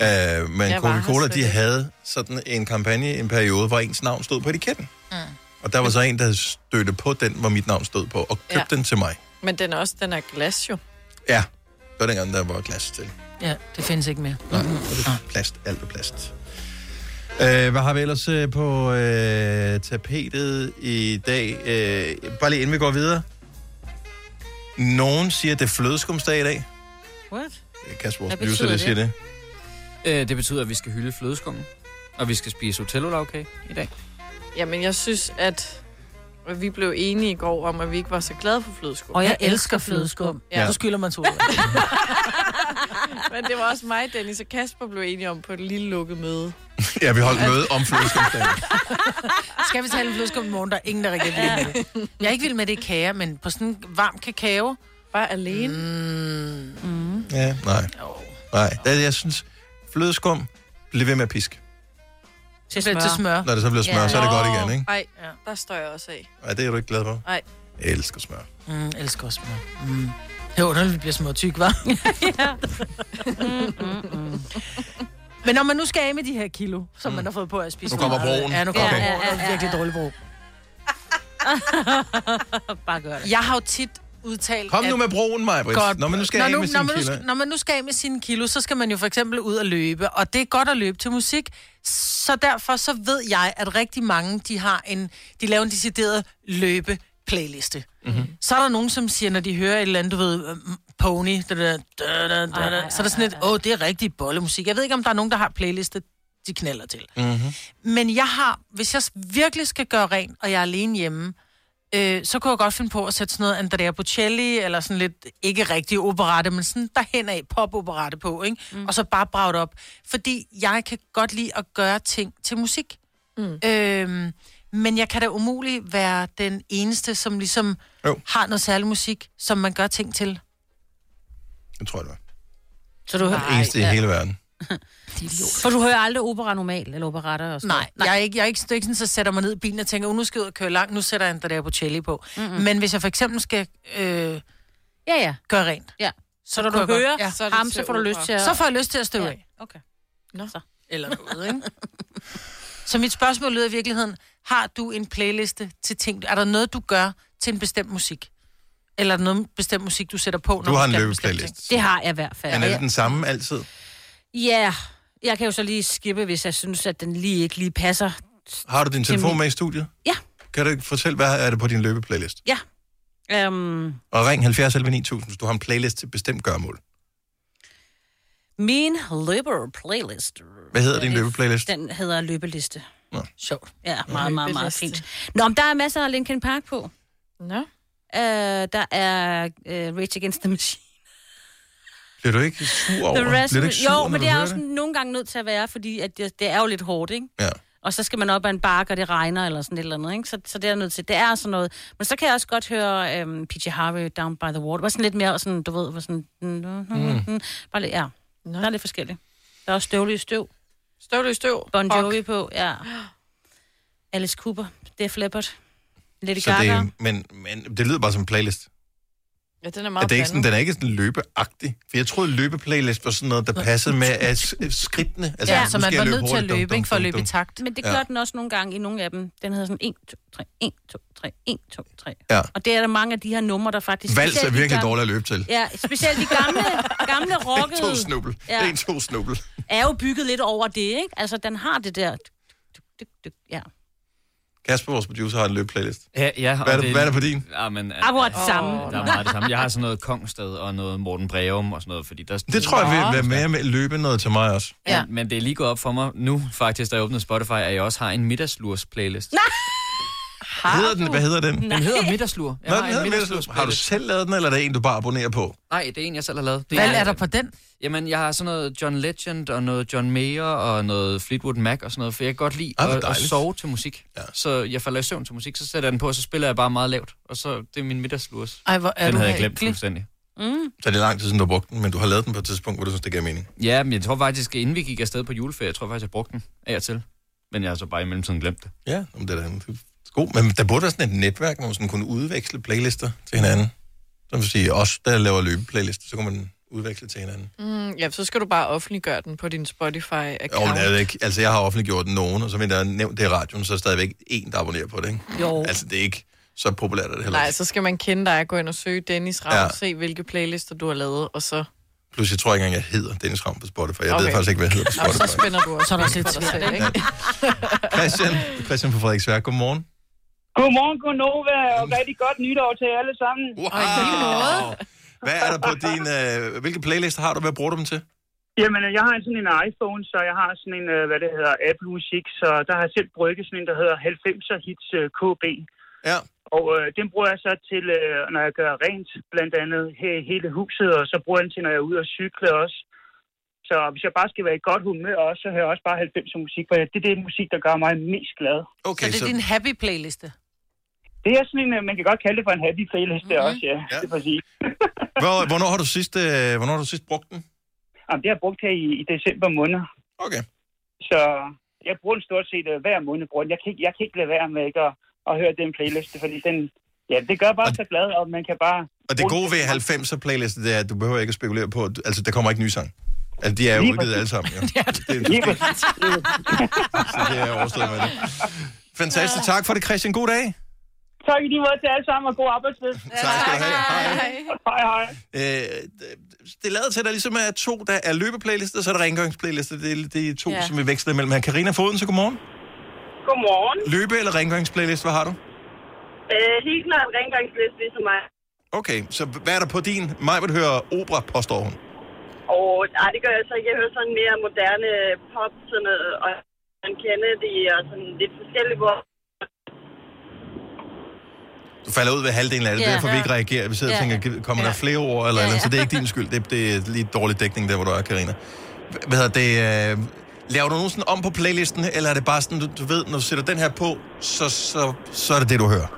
Haha. øh, men Coca-Cola, de havde sådan en kampagne i en periode, hvor ens navn stod på etiketten. Mm. Og der var så en, der stødte på den, hvor mit navn stod på, og købte Ja. den til mig. Men den er også, den er glas jo. Ja, det var dengang, der var glas til. Ja, det findes ikke mere. Nej, det er plast. Alt er plast. Øh, hvad har vi ellers øh, på øh, tapetet i dag? Øh, bare lige inden vi går videre. Nogen siger, at det er flødeskumsdag i dag. What? Det er Kasper, vores Hvad producer, betyder der siger det. det? Øh, det betyder, at vi skal hylde flødeskummen. Og vi skal spise hotellolavkage i dag. Jamen, jeg synes, at vi blev enige i går om, at vi ikke var så glade for flødeskum. Og jeg elsker flødeskum. Ja. Du skylder mig en sodavand. [LAUGHS] Men det var også mig, Dennis og Kasper blev enige om på et lille lukket møde. [LAUGHS] Ja, vi holdt møde om flødeskumsdagen. [LAUGHS] Skal vi tale om flødeskum i morgen? Der er ingen, der er rigtig med det. Jeg er ikke vild med det i kager, men på sådan en varm kakao, Bare alene? Mm. Mm. Ja, nej. Nej, det, jeg synes, flødeskum, bliv ved med at piske. Til smør. Til smør. Når det så bliver smør, så er det godt igen, ikke? Nej, der står jeg også af. Nej, det er du ikke glad for. Nej. Jeg elsker smør. Mm, elsker også smør. Mm. Det er underligt, vi bliver små tyk, hva'? [LAUGHS] ja. Men når man nu skal af med de her kilo, som mm. man har fået på at spise Nu kommer broen. Ja, nu kommer Okay. ja, ja, ja, virkelig dårlig bro. [LAUGHS] Bare gør det. Jeg har jo tit udtalt... Kom nu at- med broen, Maj-Brit. Godt. Når man nu skal når af nu, med når sine kilo. Når man nu skal af med sine kilo, så skal man jo for eksempel ud og løbe. Og det er godt at løbe til musik. Så derfor så ved jeg, at rigtig mange, de har en... De laver en decideret løbe playliste. Mm-hmm. Så er der nogen, som siger, når de hører et eller andet, du ved, øhm, pony, da, da, da, da, da, da, så er der sådan lidt, åh, det er rigtig bollemusik. Jeg ved ikke, om der er nogen, der har playliste, de knaller til. Mm-hmm. Men jeg har, hvis jeg virkelig skal gøre rent, og jeg er alene hjemme, øh, så kunne jeg godt finde på at sætte sådan noget Andrea Bocelli, eller sådan lidt, ikke rigtig operette, men sådan derhen af pop-operette på, ikke? Mm. Og så bare bragt op. Fordi jeg kan godt lide at gøre ting til musik. Mm. Øhm, men jeg kan da umuligt være den eneste, som ligesom jo. har noget særlig musik, som man gør ting til. Det tror jeg, det var. Så du Den eneste i hele verden. [LAUGHS] For du hører aldrig opera normalt, eller operatter og sådan Nej, Nej. Jeg, er ikke, jeg er ikke, det er ikke sådan, så jeg sætter mig ned i bilen og tænker, oh, nu skal jeg ud og køre langt, nu sætter jeg en der Bocelli på. Mm-mm. Men hvis jeg for eksempel skal øh, ja, ja. gøre rent, Ja. Så kunne når du jeg hører godt- ja. Så ham, så får du lyst til at... så får jeg lyst til at støve Ja. af. Okay. Nå. Så. Eller noget, ikke? [LAUGHS] Så mit spørgsmål lyder i virkeligheden, har du en playliste til ting? Er der noget, du gør til en bestemt musik? Eller er der noget bestemt musik, du sætter på, når Du har en skal løbeplaylist. Det har jeg i hvert fald. Men er det den samme altid? Ja, jeg kan jo så lige skippe, hvis jeg synes, at den lige ikke lige passer. Har du din telefon min- med i studiet? Ja. Kan du fortælle, hvad er det på din løbeplaylist? Ja. Um, Og ring 70 11 9000, hvis du har en playlist til bestemt gørmål. min løber playlist. Hvad hedder din løbeplaylist? Den hedder løbeliste. Nå. Sjovt. Ja, meget, meget, meget fint. Nå, men der er masser af Linkin Park på. Nå. Uh, der er uh, Rage Against the Machine. Bliver du ikke sur over? The rest, Bliver du ikke sur, jo, når men du det er også nogle gange nødt til at være, fordi at det, det er jo lidt hårdt, ikke? Ja. Og så skal man op ad en bakke, og det regner, eller sådan et eller andet, ikke? Så, så det er nødt til. Det er sådan noget. Men så kan jeg også godt høre um, PJ Harvey, Down by the Water. Var sådan lidt mere sådan, du ved, var sådan... Mm. Bare lidt, ja. Der er lidt forskelligt. Der er også støvle i støv. Støvle i støv. Bon. Jovi på, ja. Alice Cooper, Def Leppard, Lady Så Gaga. det, er- men, men det lyder bare som en playlist. Ja, den er Er meget det ikke sådan, den er ikke sådan løbeagtig. For jeg troede, løbeplaylist var sådan noget, der passede med at skridtene. Altså, Ja, så man var nødt til at løbe, dum, ikke? For at løbe i takt. Men det Ja. gør den også nogle gange i nogle af dem. Den hedder sådan 1, 2, 3, 1, 2, 3, 1, 2, 3. Ja. Og det er der mange af de her numre, der faktisk... Vals er virkelig gamle- dårligt at løbe til. Ja, specielt de gamle, [LAUGHS] gamle rockede... to snubbel. Ja. En, to snubbel. er jo bygget lidt over det, ikke? Altså, den har det der... Ja. Kasper, vores producer, har en løbeplaylist. Ja, ja, Hvad er det- hvad er det på din? Ja, men, Akkurat det samme. Der er meget det samme. Jeg har sådan noget Kongsted og noget Morten Breum og sådan noget, fordi der... Det tror jeg vil være mere med løbe noget til mig også. Ja. Men, men det er lige gået op for mig nu, faktisk, da jeg åbnede Spotify, at jeg også har en middagslurs playlist. Hedder den, hvad hedder den? Den hedder middagslur. Jeg Nå, har den en hedder Middagslur. Har du selv lavet den, eller er det en, du bare abonnerer på? Nej, det er en, jeg selv har lavet. Det Hvad er der på den? Jamen, jeg har sådan noget John Legend og noget John Mayer og noget Fleetwood Mac og sådan noget, for jeg kan godt lide hvor at, at sove til musik. Ja. Så jeg falder i søvn til musik, så sætter jeg den på, og så spiller jeg bare meget lavt. Og så, det er min middagslurs. Ej, hvor er den du havde jeg glemt hækkelig. fuldstændig. Mm. Så det er lang tid siden, du har brugt den, men du har lavet den på et tidspunkt, hvor du synes, det giver mening. Ja, men jeg tror faktisk, inden vi gik afsted på juleferie, jeg tror faktisk, jeg brugte den af og til. Men jeg har så bare i mellemtiden glemt det. Ja, om det er det er god. Men der burde være sådan et netværk, hvor man sådan kunne udveksle playlister til hinanden. Som vil sige, os, der laver løbeplaylister, så kan man udveksle til hinanden. Mm, ja, så skal du bare offentliggøre den på din Spotify-account. Jo, men det det ikke. Altså, jeg har offentliggjort nogen, og så vil jeg nævnt det i radioen, så er der stadigvæk en, der abonnerer på det, ikke? Jo. Altså, det er ikke så populært, er det heller Nej, så skal man kende dig, gå ind og søge Dennis Ravn, Ja. ja. se hvilke playlister du har lavet, og så... Plus, jeg tror ikke engang, jeg hedder Dennis Ravn på Spotify. Jeg okay. ved faktisk ikke, hvad jeg hedder på Og så Spotify. spænder du også Så er der også lidt svært, ikke? Christian, Christian fra Frederiksværk, godmorgen. Godmorgen, godnova, og rigtig godt nytår til alle sammen. Wow. [LAUGHS] Hvad er der på din... Øh, hvilke playlister har du? Hvad bruger du dem til? Jamen, jeg har sådan en iPhone, så jeg har sådan en, øh, hvad det hedder, Apple Music, så der har jeg selv brygget sådan en, der hedder 90'er hits øh, KB. Ja. Og øh, den bruger jeg så til, øh, når jeg gør rent, blandt andet he, hele huset, og så bruger jeg den til, når jeg er ude og cykle også. Så hvis jeg bare skal være i godt humør også, så hører jeg også bare 90'er musik, for det er det musik, der gør mig mest glad. Okay, så det er din happy playliste? Det er sådan en, øh, man kan godt kalde det for en happy playlist, mm-hmm. også, ja. ja. Det er præcis. [LAUGHS] Hvor, hvornår har du sidst, øh, hvornår har du sidst brugt den? Jamen, det har jeg brugt her i, i december måned. Okay. Så jeg bruger den stort set øh, hver måned. Bruger den. Jeg, kan ikke, jeg kan ikke lade være med ikke at, at høre den playlist, fordi den, ja, det gør bare så glad, og man kan bare... Og det gode ved 90'er playlisten, det er, at du behøver ikke at spekulere på, altså der kommer ikke nye sang. Altså, de er jo Lige udgivet alle sammen, jo. [LAUGHS] Det, Lige præcis. [LAUGHS] så det er overstået med det. Fantastisk. Tak for det, Christian. God dag. Tak i lige måde til alle sammen, og god arbejdsløst. [LAUGHS] Tak skal du have. Hej. Hej, hej. Øh, det er lavet til, at der ligesom er to, der er løbeplaylister, så er der rengøringsplaylister. Det er, det er to, Ja. ja. som vi veksler imellem. Her Karina Foden, så godmorgen. Godmorgen. Løbe- eller rengøringsplaylist, hvad har du? Øh, helt klart rengøringsliste ligesom mig. Okay, så hvad er der på din? Mig vil høre opera, påstår hun. Og nej, det gør jeg så ikke. Jeg hører sådan mere moderne pop, sådan noget, og man kender det, og sådan lidt forskelligt, hvor Du falder ud ved halvdelen af det, Ja. yeah. derfor vi ikke reagerer. Vi sidder og Ja. tænker, kommer der flere ord eller yeah. andet, så det er ikke din skyld. Det, det er lige dårlig dækning der, hvor du er, Karina. Hvad hedder det? Øh, laver du nogensinde om på playlisten, eller er det bare sådan, du, du ved, når du sætter den her på, så, så, så er det det, du hører?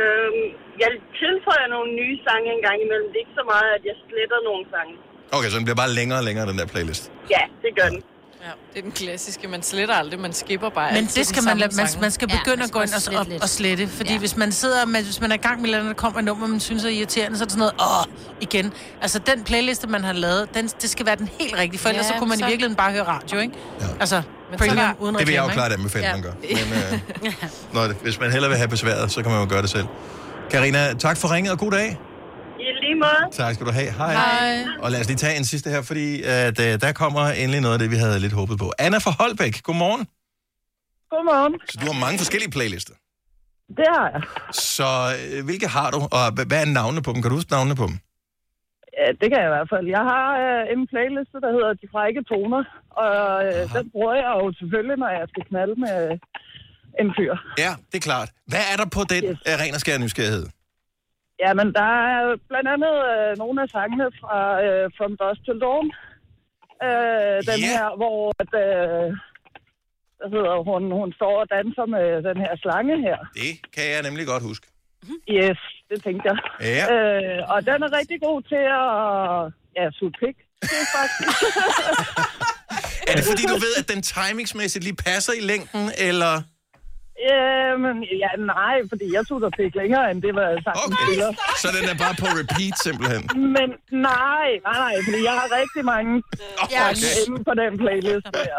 øhm, jeg tilføjer nogle nye sange en gang imellem. Det er ikke så meget, at jeg sletter nogle sange. Okay, så den bliver bare længere og længere, den der playlist. Ja, det gør den. Ja, det er den klassiske. Man sletter aldrig, man skipper bare Men det skal man, lade, man, man skal begynde at gå ind og, og, og slette. Fordi ja. hvis man sidder med, hvis man er i gang med et eller andet, der kommer et nummer, man synes er irriterende, så er det sådan noget, åh, igen. Altså den playliste, man har lavet, den, det skal være den helt rigtige, for ellers Ja, så kunne man så- i virkeligheden bare høre radio, ikke? Ja. Altså, Men premium så- uden Det vil jeg jo klart anbefale, Ja. man gør. Men øh, [LAUGHS] når hvis man hellere vil have besværet, så kan man jo gøre det selv. Karina, tak for ringet, og god dag. I lige måde. Tak skal du have. Hej. Hej. Og lad os lige tage en sidste her, fordi at, øh, der kommer endelig noget af det, vi havde lidt håbet på. Anna fra Holbæk, godmorgen. Godmorgen. Så du har mange forskellige playlister. Det har jeg. Så øh, hvilke har du, og hva- hvad er navnene på dem? Kan du huske navnene på dem? Ja, det kan jeg i hvert fald. Jeg har øh, en playliste, der hedder De Frække Toner, og øh, den bruger jeg jo selvfølgelig, når jeg skal knalde med en fyr. Ja, det er klart. Hvad er der på den yes. ren og skær nysgerrighed? Jamen, der er blandt andet øh, nogle af sangene fra øh, From Dusk Till Dawn. Øh, den Ja. her, hvor at, øh, hvad hedder hun, hun står og danser med den her slange her. Det kan jeg nemlig godt huske. Yes, det tænkte jeg. Ja. Øh, og den er rigtig god til at ja, suge pik. Det er faktisk. [LAUGHS] Er det fordi, du ved, at den timingsmæssigt lige passer i længden, eller... Jamen, ja, nej, fordi jeg tog der pik længere, end det var sangen okay. spiller. Så den er bare på repeat, simpelthen. Men nej, nej, nej, fordi jeg har rigtig mange Okay. sange inde på den playlist der.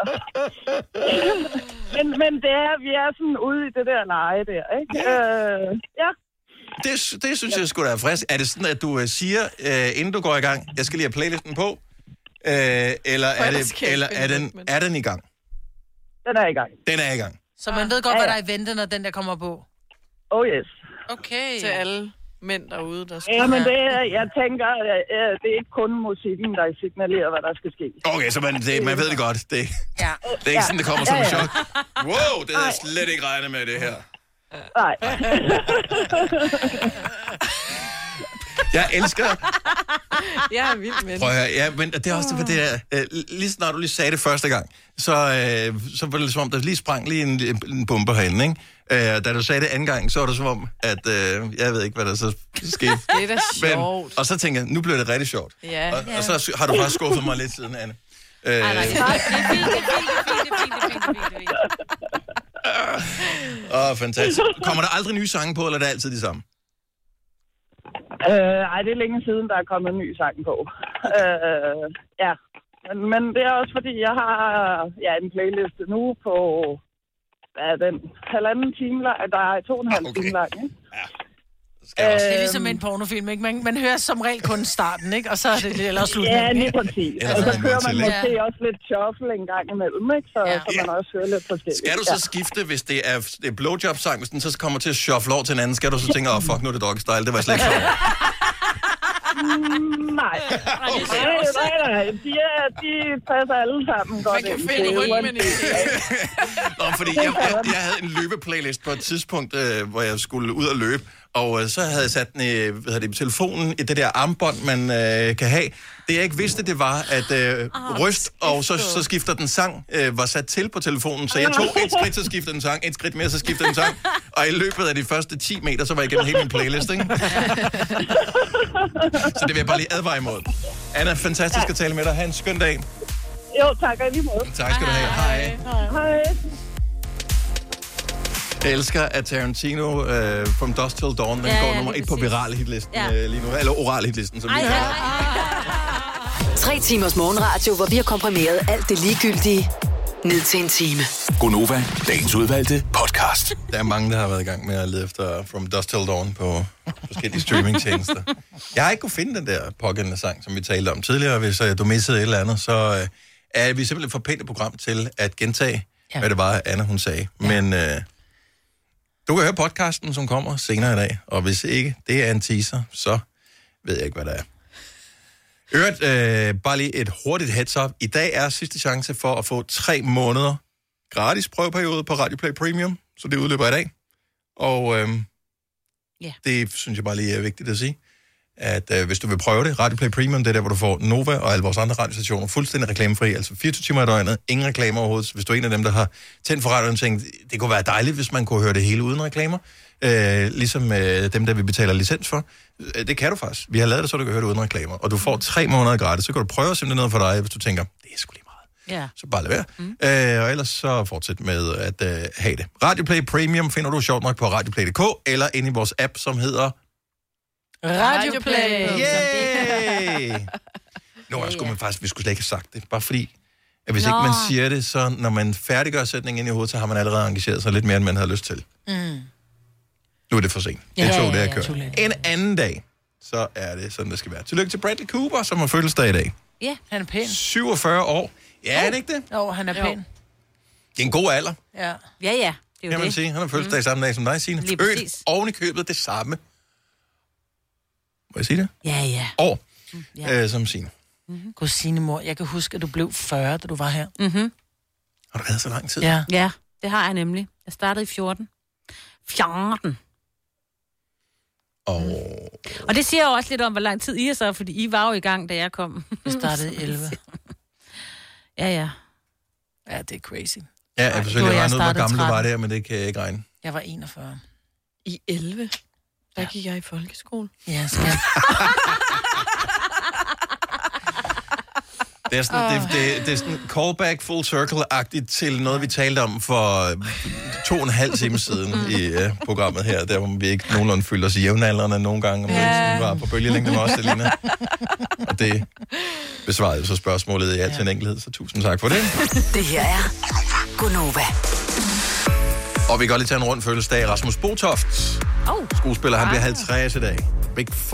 men, men det er, vi er sådan ude i det der leje der, ikke? Øh, ja. Det, det synes jeg skulle da er frisk. Er det sådan, at du øh, siger, øh, inden du går i gang, jeg skal lige have playlisten på? Øh, eller er, det, eller er, den, er den i gang? Den er i gang. Den er i gang. Så man ved godt, hvad der er i vente, når den der kommer på. Oh yes. Okay. Til alle mænd derude, der skal Ja, men det er, jeg tænker, det er ikke kun musikken, der signalerer, hvad der skal ske. Okay, så man, det, man ved det godt. Det, Ja. det er ikke sådan, det kommer som Ja, en ja. chok. Wow, det havde jeg slet ikke regnet med, det her. Nej. [LAUGHS] [LAUGHS] Jeg elsker... [LAUGHS] Jeg er vild med. Prøv at høre, ja, men det er også det, det er, øh, lige snart du lige sagde det første gang, så, øh, så var det som om, der lige sprang lige en, en bombe herinde, ikke? Øh, da du sagde det anden gang, så var det som om, at øh, jeg ved ikke, hvad der så skete. [LAUGHS] Det er da sjovt. Og så tænker jeg, nu bliver det rigtig sjovt. Ja. Og, og så har du bare skuffet mig lidt siden, Anne. Øh... Åh, fantastisk. Kommer der aldrig nye sange på, eller er det altid de samme? Øh, ej, det er længe siden, der er kommet en ny sang på. Øh, ja, men, men det er også fordi, jeg har ja, en playliste nu på, hvad er den, halvanden time lang, der er to og en halv okay. time lang, ikke? Det er ligesom en pornofilm, ikke? Man, man hører som regel kun starten, ikke? Og så er det eller slutningen. Ja, lige præcis. Eller Og så til, man måske også lidt shuffle en gang imellem, ikke? Så, ja. så man også hører lidt forskelligt. Skal du så skifte, hvis det er, det er blowjob-sang, hvis den så kommer til at shuffle over til en anden, skal du så tænke, åh, oh, fuck, nu er det doggy style, det var jeg slet ikke. Mm, nej. Nej, nej, nej. De, er, de passer alle sammen godt Man kan ind finde rytmen i uanset- Nå, fordi jeg, jeg, jeg havde en løbeplaylist på et tidspunkt, øh, hvor jeg skulle ud og løbe, Og øh, så havde jeg sat den i, hvad det, i telefonen i det der armbånd, man øh, kan have. Det jeg ikke vidste, det var, at øh, ryst, og så, så skifter den sang, øh, var sat til på telefonen. Så jeg tog et skridt, så skiftede den sang, et skridt mere, så skiftede den sang. Og i løbet af de første 10 meter, så var jeg igennem hele min playlist, ikke? [LAUGHS] Så det vil jeg bare lige advare imod. Anna, fantastisk at tale med dig. Ha' en skøn dag. Jo, tak, og lige måde. Tak skal du have. Hej. Hej. Jeg elsker, at Tarantino uh, From Dusk Till Dawn, den Ja, går ja, nummer et på viral hitlisten Ja. uh, lige nu. Eller oral hitlisten, som vi Ej, ej, det. Tre timers morgenradio, hvor vi har komprimeret alt det ligegyldige ned til en time. Gonova, dagens udvalgte podcast. Der er mange, der har været i gang med at lede efter From Dusk Till Dawn på forskellige streamingtjenester. Jeg har ikke kunne finde den der pågældende sang, som vi talte om tidligere. Hvis uh, du missede et eller andet, så uh, er vi simpelthen for pænt et program til at gentage, ja. hvad det var, Anna hun sagde. Ja. Men uh, du kan høre podcasten, som kommer senere i dag. Og hvis ikke det er en teaser, så ved jeg ikke, hvad det er. Øvrigt, øh, bare lige et hurtigt heads up. I dag er sidste chance for at få tre måneder gratis prøveperiode på Radio Play Premium, så det udløber i dag. Og øh, Ja. det synes jeg bare lige er vigtigt at sige, at øh, hvis du vil prøve det, Radio Play Premium, det er der, hvor du får Nova og alle vores andre radiostationer fuldstændig reklamefri, altså 24 timer i døgnet, ingen reklamer overhovedet. Hvis du er en af dem, der har tændt for radioen og tænkt, det kunne være dejligt, hvis man kunne høre det hele uden reklamer, øh, ligesom øh, dem, der vi betaler licens for, øh, det kan du faktisk. Vi har lavet det, så du kan høre det uden reklamer. Og du får tre måneder gratis, så kan du prøve simpelthen noget for dig, hvis du tænker, det er sgu lige Ja. så bare lad være. Mm. Øh, og ellers så fortsæt med at øh, have det. Radioplay Premium finder du sjovt nok på radioplay.dk, eller inde i vores app, som hedder... Radioplay. Yay! [LAUGHS] Nu skulle man faktisk, vi skulle slet ikke have sagt det, bare fordi, at hvis Nå. ikke man siger det, så når man færdiggør sætningen ind i hovedet, så har man allerede engageret sig lidt mere, end man havde lyst til. Mm. Nu er det for sent. Det er tog, det er ja, kørt. En anden dag, så er det sådan, det skal være. Tillykke til Bradley Cooper, som har fødselsdag i dag. Ja. Han er pæn. 47 år. Ja, er det ikke det? Jo, han er pæn. Det er en god alder. Ja. Ja, ja. Det er jo kan man det. sige. Han har fødselsdag mm. samme dag som dig, Signe. Lige Født præcis. oven i købet det samme. Må jeg sige det? Ja, ja. År, Ja. øh, som Signe. Mm-hmm. Gud, Signe, mor, jeg kan huske, at du blev 40, da du var her. Mm-hmm. Har du været så lang tid? Ja. Ja, det har jeg nemlig. Jeg startede i 14. 14. Og... Og det siger jo også lidt om, hvor lang tid I er så, fordi I var jo i gang, da jeg kom. Jeg startede i 11. [LAUGHS] ja, ja. Ja, det er crazy. Ja, jeg forsøger at regne ud, hvor startede gammel du var 13. der, men det kan jeg ikke regne. Jeg var 41. I 11? Der gik jeg i folkeskole. Ja, skal Det er sådan, det, det, det er sådan callback full circle-agtigt til noget, vi talte om for to og en halv time siden i uh, programmet her, der hvor vi ikke nogenlunde følte os jævnaldrende nogle gange, og ja. var på bølgelængde med os, Selina. Og det besvarede så spørgsmålet i al sin enkelhed, så tusind tak for det. Det her er Gonova. Og vi kan godt lige tage en rund fødselsdag. Rasmus Botoft, oh. skuespiller, han bliver 50 i dag. Big 5-0.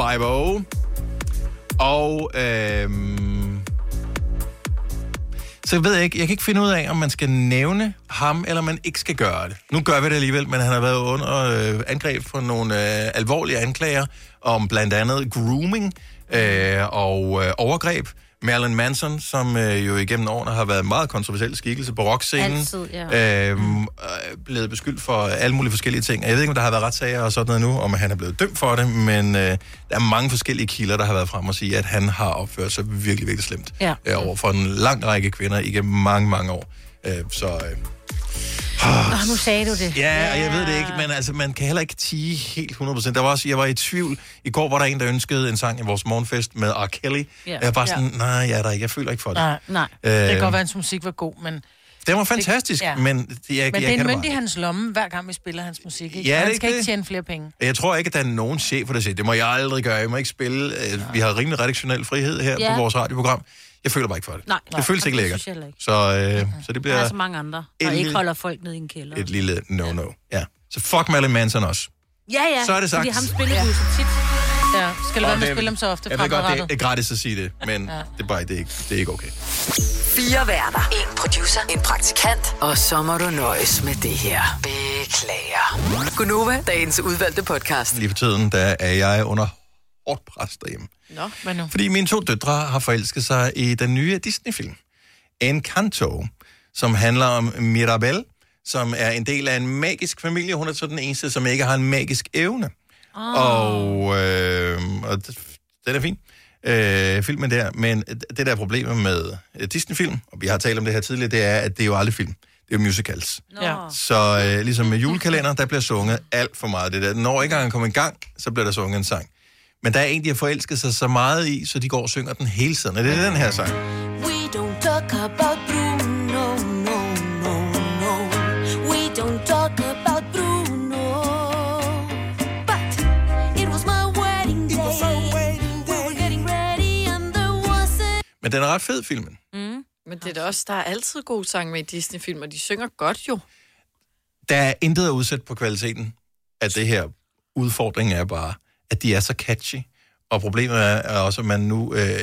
Og øhm, så ved jeg ikke, jeg kan ikke finde ud af, om man skal nævne ham, eller man ikke skal gøre det. Nu gør vi det alligevel, men han har været under øh, angreb for nogle øh, alvorlige anklager om blandt andet grooming øh, og øh, overgreb. Marilyn Manson, som øh, jo igennem årene har været en meget kontroversiel skikkelse på rockscenen, Altid, ja. øhm, er blevet beskyldt for alle mulige forskellige ting. Jeg ved ikke, om der har været retssager og sådan noget nu, om han er blevet dømt for det, men øh, der er mange forskellige kilder, der har været frem og sige, at han har opført sig virkelig, virkelig slemt Ja. øh, over for en lang række kvinder igennem mange, mange år. Øh, så øh, Nå, nu sagde du det. Ja, og jeg ved det ikke, men altså, man kan heller ikke tige helt 100%. Der var også, jeg var i tvivl. I går var der en, der ønskede en sang i vores morgenfest med R. Kelly. Ja. Jeg var bare sådan, Ja. nej, jeg er der ikke. Jeg føler ikke for det. Nej, nej. Øh, Det kan godt være, at hans musik var god, men... Den var fantastisk, ja. men det, jeg, Men jeg det er en det mønt i hans lomme, hver gang vi spiller hans musik. Ikke? Ja, det han er skal ikke ikke det. tjene flere penge. Jeg tror ikke, at der er nogen chef for det. siger, Det må jeg aldrig gøre. Jeg må ikke spille. Øh, Vi har rimelig redaktionel frihed her Ja. på vores radioprogram. Jeg føler bare ikke for det. Nej, det føles nej, ikke det lækkert. heller ikke. Så, øh, så det Der er bliver så mange andre, der ikke lille- holder folk ned i en kælder. et lille no-no. Ja. Så fuck Marilyn Manson også. Ja, ja. Så er det sagt. Fordi ham spiller du så tit. Ja, skal du Og være med det- at spille dem så ofte Jeg ved godt, det er gratis at sige det, men ja. det er bare det er ikke, det er ikke okay. Fire værter. En producer. En praktikant. Og så må du nøjes med det her. Beklager. Gunova, dagens udvalgte podcast. Lige for tiden, der er jeg under hårdt pres derhjemme. Nå, hvad nu? Fordi mine to døtre har forelsket sig i den nye Disney-film. Encanto, som handler om Mirabel, som er en del af en magisk familie. Hun er så den eneste, som ikke har en magisk evne. Og, øh, og den er fin, øh, filmen der. Men det der er problemet med Disney-film, og vi har talt om det her tidligere, det er, at det er jo aldrig film. Det er jo musicals. Ja. Så øh, ligesom med julekalender, der bliver sunget alt for meget. Det der. Når ikke engang kommer i gang, så bliver der sunget en sang. Men der er en, de har forelsket sig så meget i, så de går og synger den hele tiden. Og det er den her sang. We don't talk about Bruno, no, no, no. We don't talk about Bruno. But it was my wedding day. We were getting ready and there wasn't... Men den er ret fed, filmen. Mm. Men det er da også, der er altid gode sange med i Disney-film, og de synger godt jo. Der er intet at udsætte på kvaliteten af det her. Udfordringen er bare, at de er så catchy. Og problemet er, er også, at man nu øh,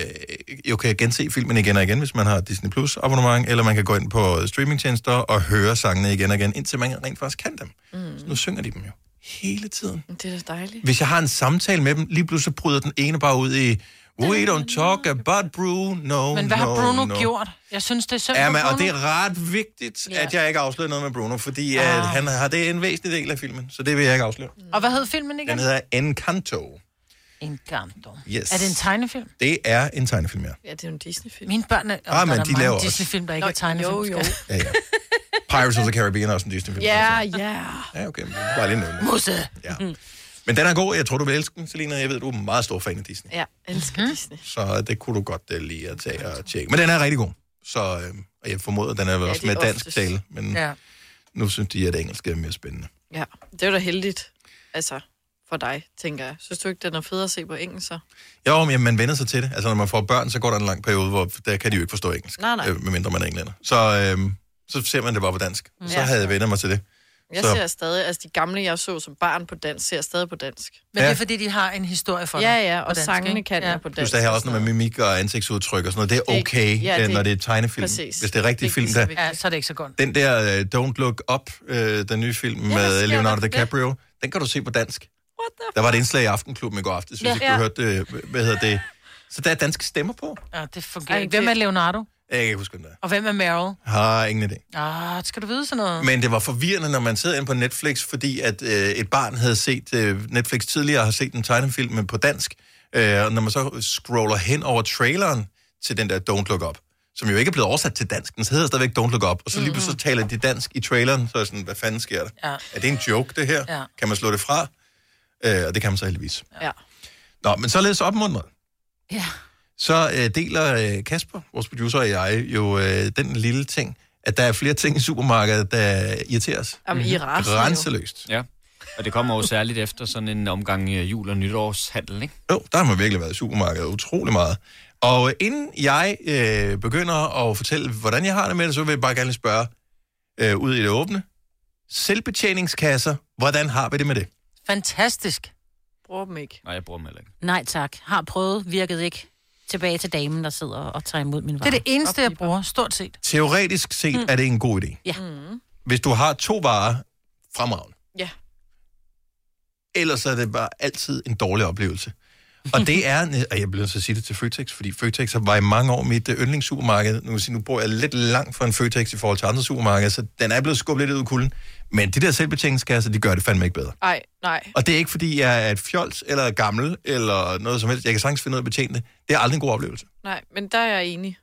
jo kan gense filmen igen og igen, hvis man har Disney Plus abonnement, eller man kan gå ind på streamingtjenester og høre sangene igen og igen, indtil man rent faktisk kan dem. Mm. Så nu synger de dem jo hele tiden. Det er da dejligt. Hvis jeg har en samtale med dem, lige pludselig bryder den ene bare ud i, we don't talk about Bruno, Men hvad har no, Bruno no. gjort? Jeg synes, det er synd Ja, for men, Bruno. og det er ret vigtigt, Ja. at jeg ikke afslører noget med Bruno, fordi Ah. at han har det en væsentlig del af filmen, så det vil jeg ikke afsløre. Og hvad hed filmen igen? Den hedder Encanto. Encanto. Yes. Er det en tegnefilm? Det er en tegnefilm, ja. Ja, det er en Disney-film. Mine børn er... Ah, der men er de laver også- Disney-film, der ikke Nå, er tegnefilm. jo, jo. Ja, ja. Pirates of the Caribbean er også en Disney-film. Ja, ja. Ja, okay. Bare lige nævne. Musse. Ja. Men den er god. Jeg tror, du vil elske den, Selina. Jeg ved, du er en meget stor fan af Disney. Ja, elsker Mhm. mm. Disney. Så det kunne du godt uh, lige at tage og tjekke. Men den er rigtig god. Så øh, og jeg formoder, den er vel Ja, også det med dansk oftest. tale. Men Ja. nu synes de, at engelsk er mere spændende. Ja, det er jo da heldigt. Altså, for dig, tænker jeg. Synes du ikke, den er fed at se på engelsk, så? Jo, men man vender sig til det. Altså, når man får børn, så går der en lang periode, hvor der kan de jo ikke forstå engelsk. Nej, nej. Øh, medmindre man er englænder. Så, øh, så ser man det bare på dansk. Så Ja. havde jeg vendt mig til det. Jeg så, ser stadig, altså de gamle, jeg så som barn på dansk, ser stadig på dansk. Men det er, fordi de har en historie for dig. Ja, ja, på og dansk, sangene ikke? kan jeg på Plus dansk. der her også noget med mimik og ansigtsudtryk og sådan noget. Det er Det okay, ikke- ja, ja, det når det er tegnefilm. Præcis. Hvis det er rigtig film, der... Ja, så er det ikke så godt. Den der uh, Don't Look Up, uh, den nye film hvad med Leonardo for det? DiCaprio, den kan du se på dansk. Der var et indslag i Aftenklubben i går aftes, hvis Ja. ikke du hørte det. Hvad hedder det? Så der er danske stemmer på. Ja, det fungerer ikke. Hvem er Leonardo? Jeg kan ikke huske, hvem det er. Og hvem er Meryl? Har ingen idé. Ah, skal du vide sådan noget? Men det var forvirrende, når man sidder inde på Netflix, fordi at øh, et barn havde set øh, Netflix tidligere, har set en tegnefilm på dansk, øh, og når man så scroller hen over traileren til den der Don't Look Up, som jo ikke er blevet oversat til dansk, den hedder stadigvæk Don't Look Up, og så lige pludselig taler de dansk i traileren, så er jeg sådan, hvad fanden sker der? Ja. Er det en joke, det her? Ja. Kan man slå det fra? Øh, og det kan man så heldigvis. Ja. Nå, men således opmuntret. Ja. Så øh, deler øh, Kasper, vores producer og jeg, jo øh, den lille ting, at der er flere ting i supermarkedet, der irriterer os. Jamen, I rasende jo. Grænseløst. Ja, og det kommer jo særligt efter sådan en omgang øh, jul- og nytårshandel, ikke? Jo, der har man virkelig været i supermarkedet utrolig meget. Og øh, inden jeg øh, begynder at fortælle, hvordan jeg har det med det, så vil jeg bare gerne spørge øh, ud i det åbne. Selvbetjeningskasser, hvordan har vi det med det? Fantastisk. Bruger dem ikke. Nej, jeg bruger dem heller ikke. Nej tak. Har prøvet, virkede ikke. Tilbage til damen, der sidder og tager imod min Det vare. er det eneste, jeg bruger, stort set. Teoretisk set Mm. er det en god idé. Ja. Mm. Hvis du har to varer fremragende. Ja. Ellers er det bare altid en dårlig oplevelse. Og det er, og jeg bliver at sige det til Føtex, fordi Føtex var i mange år mit øh, yndlingssupermarked. Nu, sige, nu bor jeg lidt langt fra en Føtex i forhold til andre supermarkeder, så den er blevet skubbet lidt ud i kulden. Men de der selvbetjeningskasser, de gør det fandme ikke bedre. Ej, nej. Og det er ikke, fordi jeg er et fjols eller er gammel eller noget som helst. Jeg kan sagtens finde ud af at betjene det. Det er aldrig en god oplevelse. Nej, men der er jeg enig.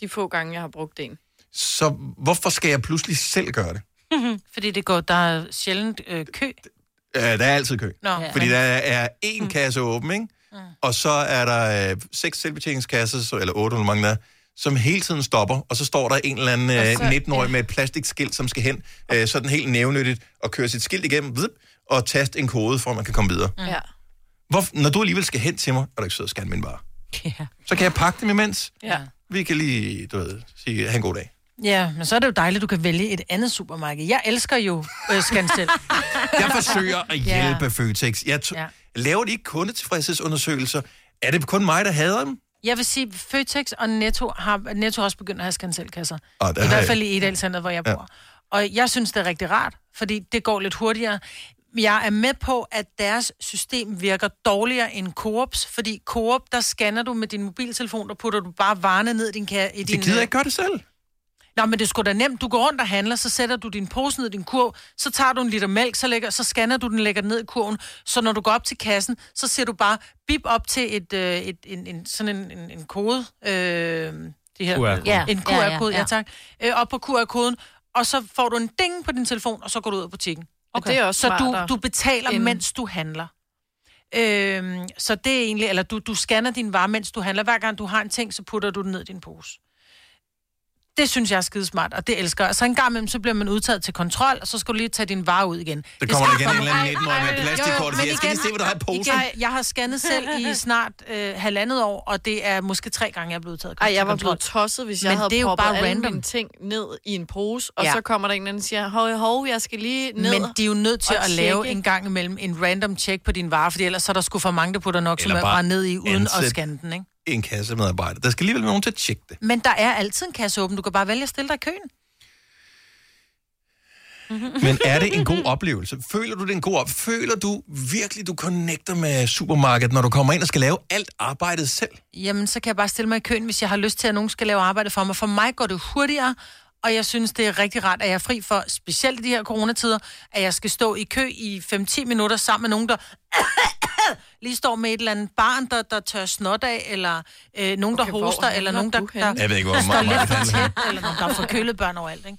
De få gange, jeg har brugt en. Så hvorfor skal jeg pludselig selv gøre det? [LAUGHS] Fordi det går, der er sjældent øh, kø. Øh, der er altid kø. Nå. Fordi der er én kasse åben, ikke? Og så er der øh, seks selvbetjeningskasser, så- eller otte, eller hvor mange der er, som hele tiden stopper, og så står der en eller anden øh, så- 19-årig med et plastikskilt, som skal hen, øh, sådan helt nævnyttigt, og køre sit skilt igennem, vip, og taste en kode, for at man kan komme videre. Ja. Hvor, når du alligevel skal hen til mig, og du ikke sidder og scanne min vare, Ja. så kan jeg pakke dem imens. Ja. Vi kan lige, du ved, sige, have en god dag. Ja, men så er det jo dejligt, at du kan vælge et andet supermarked. Jeg elsker jo øh, scan selv. [LAUGHS] Jeg forsøger at Ja. hjælpe Føtex. Jeg t- Ja. Laver de ikke kundetilfredshedsundersøgelser? Er det kun mig, der hader dem? Jeg vil sige, Føtex og Netto har Netto også begyndt at have skanselkasser. Ah, I hvert jeg- fald i Edalcenteret, hvor jeg Ja. bor. Og jeg synes, det er rigtig rart, fordi det går lidt hurtigere. Jeg er med på, at deres system virker dårligere end Coops, fordi Coop, der scanner du med din mobiltelefon, der putter du bare varerne ned i din... ka- I din De gider ikke gøre det selv. Nå, men det sgu da nemt. Du går rundt og handler, så sætter du din pose ned i din kurv, så tager du en liter mælk, så, lægger, så scanner du den, lægger den ned i kurven. Så når du går op til kassen, så ser du bare bip op til et, øh, et, en, en, sådan en, en, en kode. Øh, det her, QR-kode. Ja, en Ja, ja, QR-kode, ja, ja. tak. Øh, op på QR-koden, og så får du en ding på din telefon, og så går du ud af butikken. Okay. det er også så du, du betaler, end- mens du handler. Øhm, så det er egentlig, eller du, du scanner din varer, mens du handler. Hver gang du har en ting, så putter du den ned i din pose. Det synes jeg er skidesmart, og det elsker jeg. Og så en gang imellem, så bliver man udtaget til kontrol, og så skal du lige tage din varer ud igen. Der kommer der igen en eller anden 19-årig med plastikkort og siger, jeg skal lige se, hvad du har i posen. Igen, jeg har scannet selv i snart øh, halvandet år, og det er måske tre gange, jeg er blevet udtaget Ej, jeg var blevet tosset, hvis jeg Men havde det er jo proppet bare alle random. mine ting ned i en pose, og Ja. så kommer der en anden og siger, hov, hov, jeg skal lige ned. Men de er jo nødt til at lave tjekke. en gang imellem en random check på din varer, fordi ellers så er der sgu for mange, der putter nok som er ned i, uden at scanne den, ikke? En kassemedarbejder. Der skal alligevel være nogen til at tjekke det. Men der er altid en kasse åben. Du kan bare vælge at stille dig i køen. [LAUGHS] Men er det en god oplevelse? Føler du det er en god oplevelse? Føler du virkelig, du connecter med supermarkedet, når du kommer ind og skal lave alt arbejdet selv? Jamen, så kan jeg bare stille mig i køen, hvis jeg har lyst til, at nogen skal lave arbejde for mig. For mig går det hurtigere, og jeg synes, det er rigtig rart, at jeg er fri for, specielt i de her coronatider, at jeg skal stå i kø i 5-10 minutter sammen med nogen, der [COUGHS] lige står med et eller andet barn, der, der tør snot af, eller øh, nogen, der Okay, hvor hoster, eller nogen, der, der? Jeg ved ikke, hvor der står meget- lidt for tæt, eller nogen, der er forkølet børn overalt, ikke?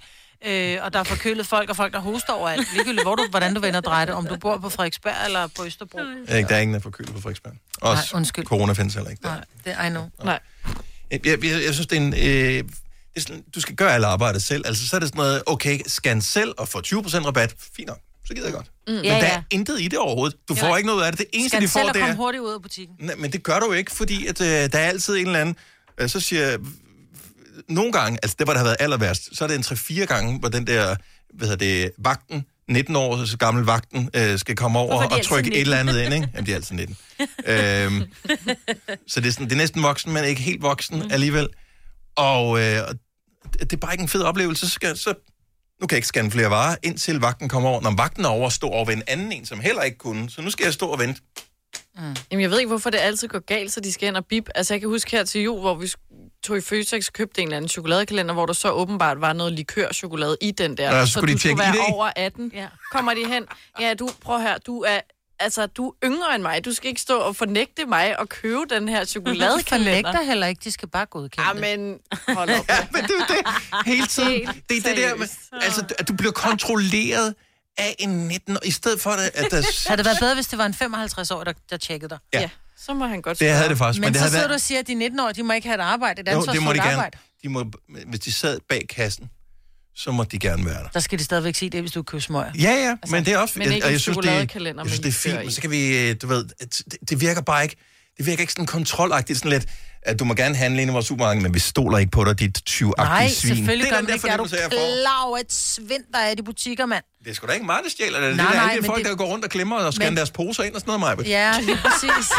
Øh, og der er forkølet folk, og folk, der hoster overalt. Ligegyldigt, hvor du, hvordan du vender og drejer det, om du bor på Frederiksberg eller på Østerbro. Ja. Ikke, der er ingen, der får kølet på Frederiksberg. Også Nej, undskyld. corona findes heller ikke der. Nej, det er I know. Nej. Jeg, jeg, jeg, jeg synes, det er en... Øh, det er sådan, du skal gøre alle arbejdet selv. Altså, så er det sådan noget, okay, scan selv og få 20% rabat. Fint nok, så gider jeg godt. Mm. Men Ja, der ja. er intet i det overhovedet. Du får Ja. ikke noget af det. Det eneste, Skal de selv får, at det komme er... hurtigt ud af butikken. Nej, men det gør du jo ikke, fordi at, øh, der er altid en eller anden... Øh, så siger nogle gange, altså det, hvor det har været aller værst, så er det en 3-4 gange, hvor den der, hvad hedder det, vagten, 19 år så gammel vagten, øh, skal komme over er og trykke et 19? eller andet ind, ikke? Jamen, de er altid 19. øhm, [LAUGHS] så det er, sådan, det er næsten voksen, men ikke helt voksen Mm. alligevel. Og øh, det det er bare ikke en fed oplevelse. Så, skal, så nu kan jeg ikke scanne flere varer, indtil vagten kommer over. Når vagten er over, stå over ved en anden en, som heller ikke kunne. Så nu skal jeg stå og vente. Mm. Jamen, jeg ved ikke, hvorfor det altid går galt, så de skal ind og bip. Altså, jeg kan huske her til jul, hvor vi tog i Føtex købte en eller anden chokoladekalender, hvor der så åbenbart var noget likørchokolade i den der. Nå, så så skulle de du skulle være ID? over 18. Ja. Kommer de hen? Ja, du, prøv her, du er... Altså, du er yngre end mig. Du skal ikke stå og fornægte mig og købe den her [LAUGHS] De chokoladekalender. fornægter heller ikke, de skal bare godkende Ja, men [LAUGHS] hold op. ja, men det er det. Hele tiden. det er det der med, altså, at du bliver kontrolleret af en 19 i stedet for, at, at der... Havde det været bedre, hvis det var en 55-årig, der, der tjekkede dig? Ja. Så må han godt Det havde det faktisk, Men, men det så sidder været- du og siger, at de 19-årige, de må ikke have et arbejde. Et Jo, det må de gerne. arbejde. De må, hvis de sad bag kassen, så må de gerne være der. Der skal de stadigvæk sige det, hvis du køber smøger. Ja, ja, altså, men det er også... men ikke og en jeg synes, det, jeg synes, det er fint, men så kan vi, øh, du ved, det, det virker bare ikke, det virker ikke sådan kontrolagtigt, sådan lidt, at du må gerne handle ind i vores supermarked, men vi stoler ikke på dig, dit 20 Nej, svin. selvfølgelig det gør er man ikke. Er du klar et svind, der er i de butikker, mand. Det er sgu da ikke mig, der stjæler det. Nej, det er nej, alle de folk, det- der går rundt og klemmer og scanner Men- deres poser ind og sådan noget, Maja. Ja, lige præcis. [LAUGHS]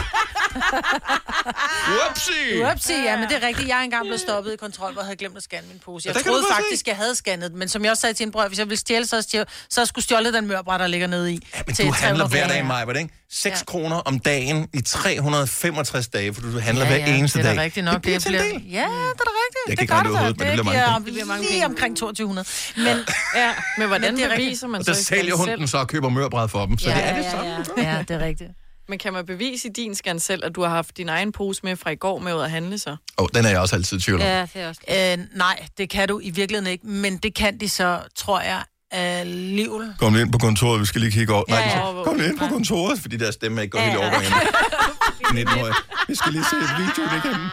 Whoopsie! Whoopsie, ja, men det er rigtigt. Jeg er engang blevet stoppet i kontrol, hvor jeg havde glemt at scanne min pose. Ja, Jeg kan troede faktisk, jeg havde scannet den, men som jeg også sagde til en brød, hvis jeg ville stjæle, så, stjæle, så skulle stjålet den mørbræt, der ligger nede i. Ja, Men du handler hver dag, Maja, ikke? 6 ja. kroner om dagen i 365 dage, for du handler hver eneste det er dag. Da rigtigt nok. Det bliver til en del. Ja, det er da rigtigt. Jeg kan det ikke regne det overhovedet, men det bliver mange penge. Det bliver mange lige omkring 2200. Men, ja, men hvordan Men det er beviser man Og så der i sælger hun selv? den så og køber mørbræd for dem. Så Ja, det er ja, det ja, samme, ja. gør. Ja, det er rigtigt. Men kan man bevise i din scan selv, at du har haft din egen pose med fra i går med ud at handle så? Åh, oh, den er jeg også altid i tvivl om. det er også øh, Nej, det kan du i virkeligheden ikke. Men det kan de så, tror jeg, alligevel. Kom lige ind på kontoret, vi skal lige kigge over. Ja, Nej, ja. så, kom lige ind på kontoret, fordi der stemme ikke går helt over igen. 19 Vi skal lige se et video igennem.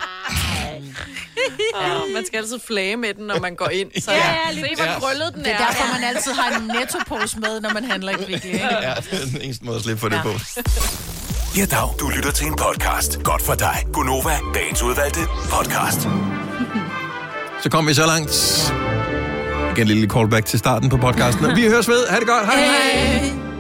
Oh, man skal altid flage med den, når man går ind. Så Ja, ja, ja, Se, lige hvor Ja. krøllet den Det er. er derfor, man altid har en nettopose med, når man handler i Kvickly, ikke? Ja, det er den eneste måde at slippe for det Ja. på. Ja, dag. Du lytter til en podcast. Godt for dig. Gunova, dagens udvalgte podcast. Så kom vi så langt. Igen en lille callback til starten på podcasten. Vi høres ved. Ha' det godt. Hej. hej.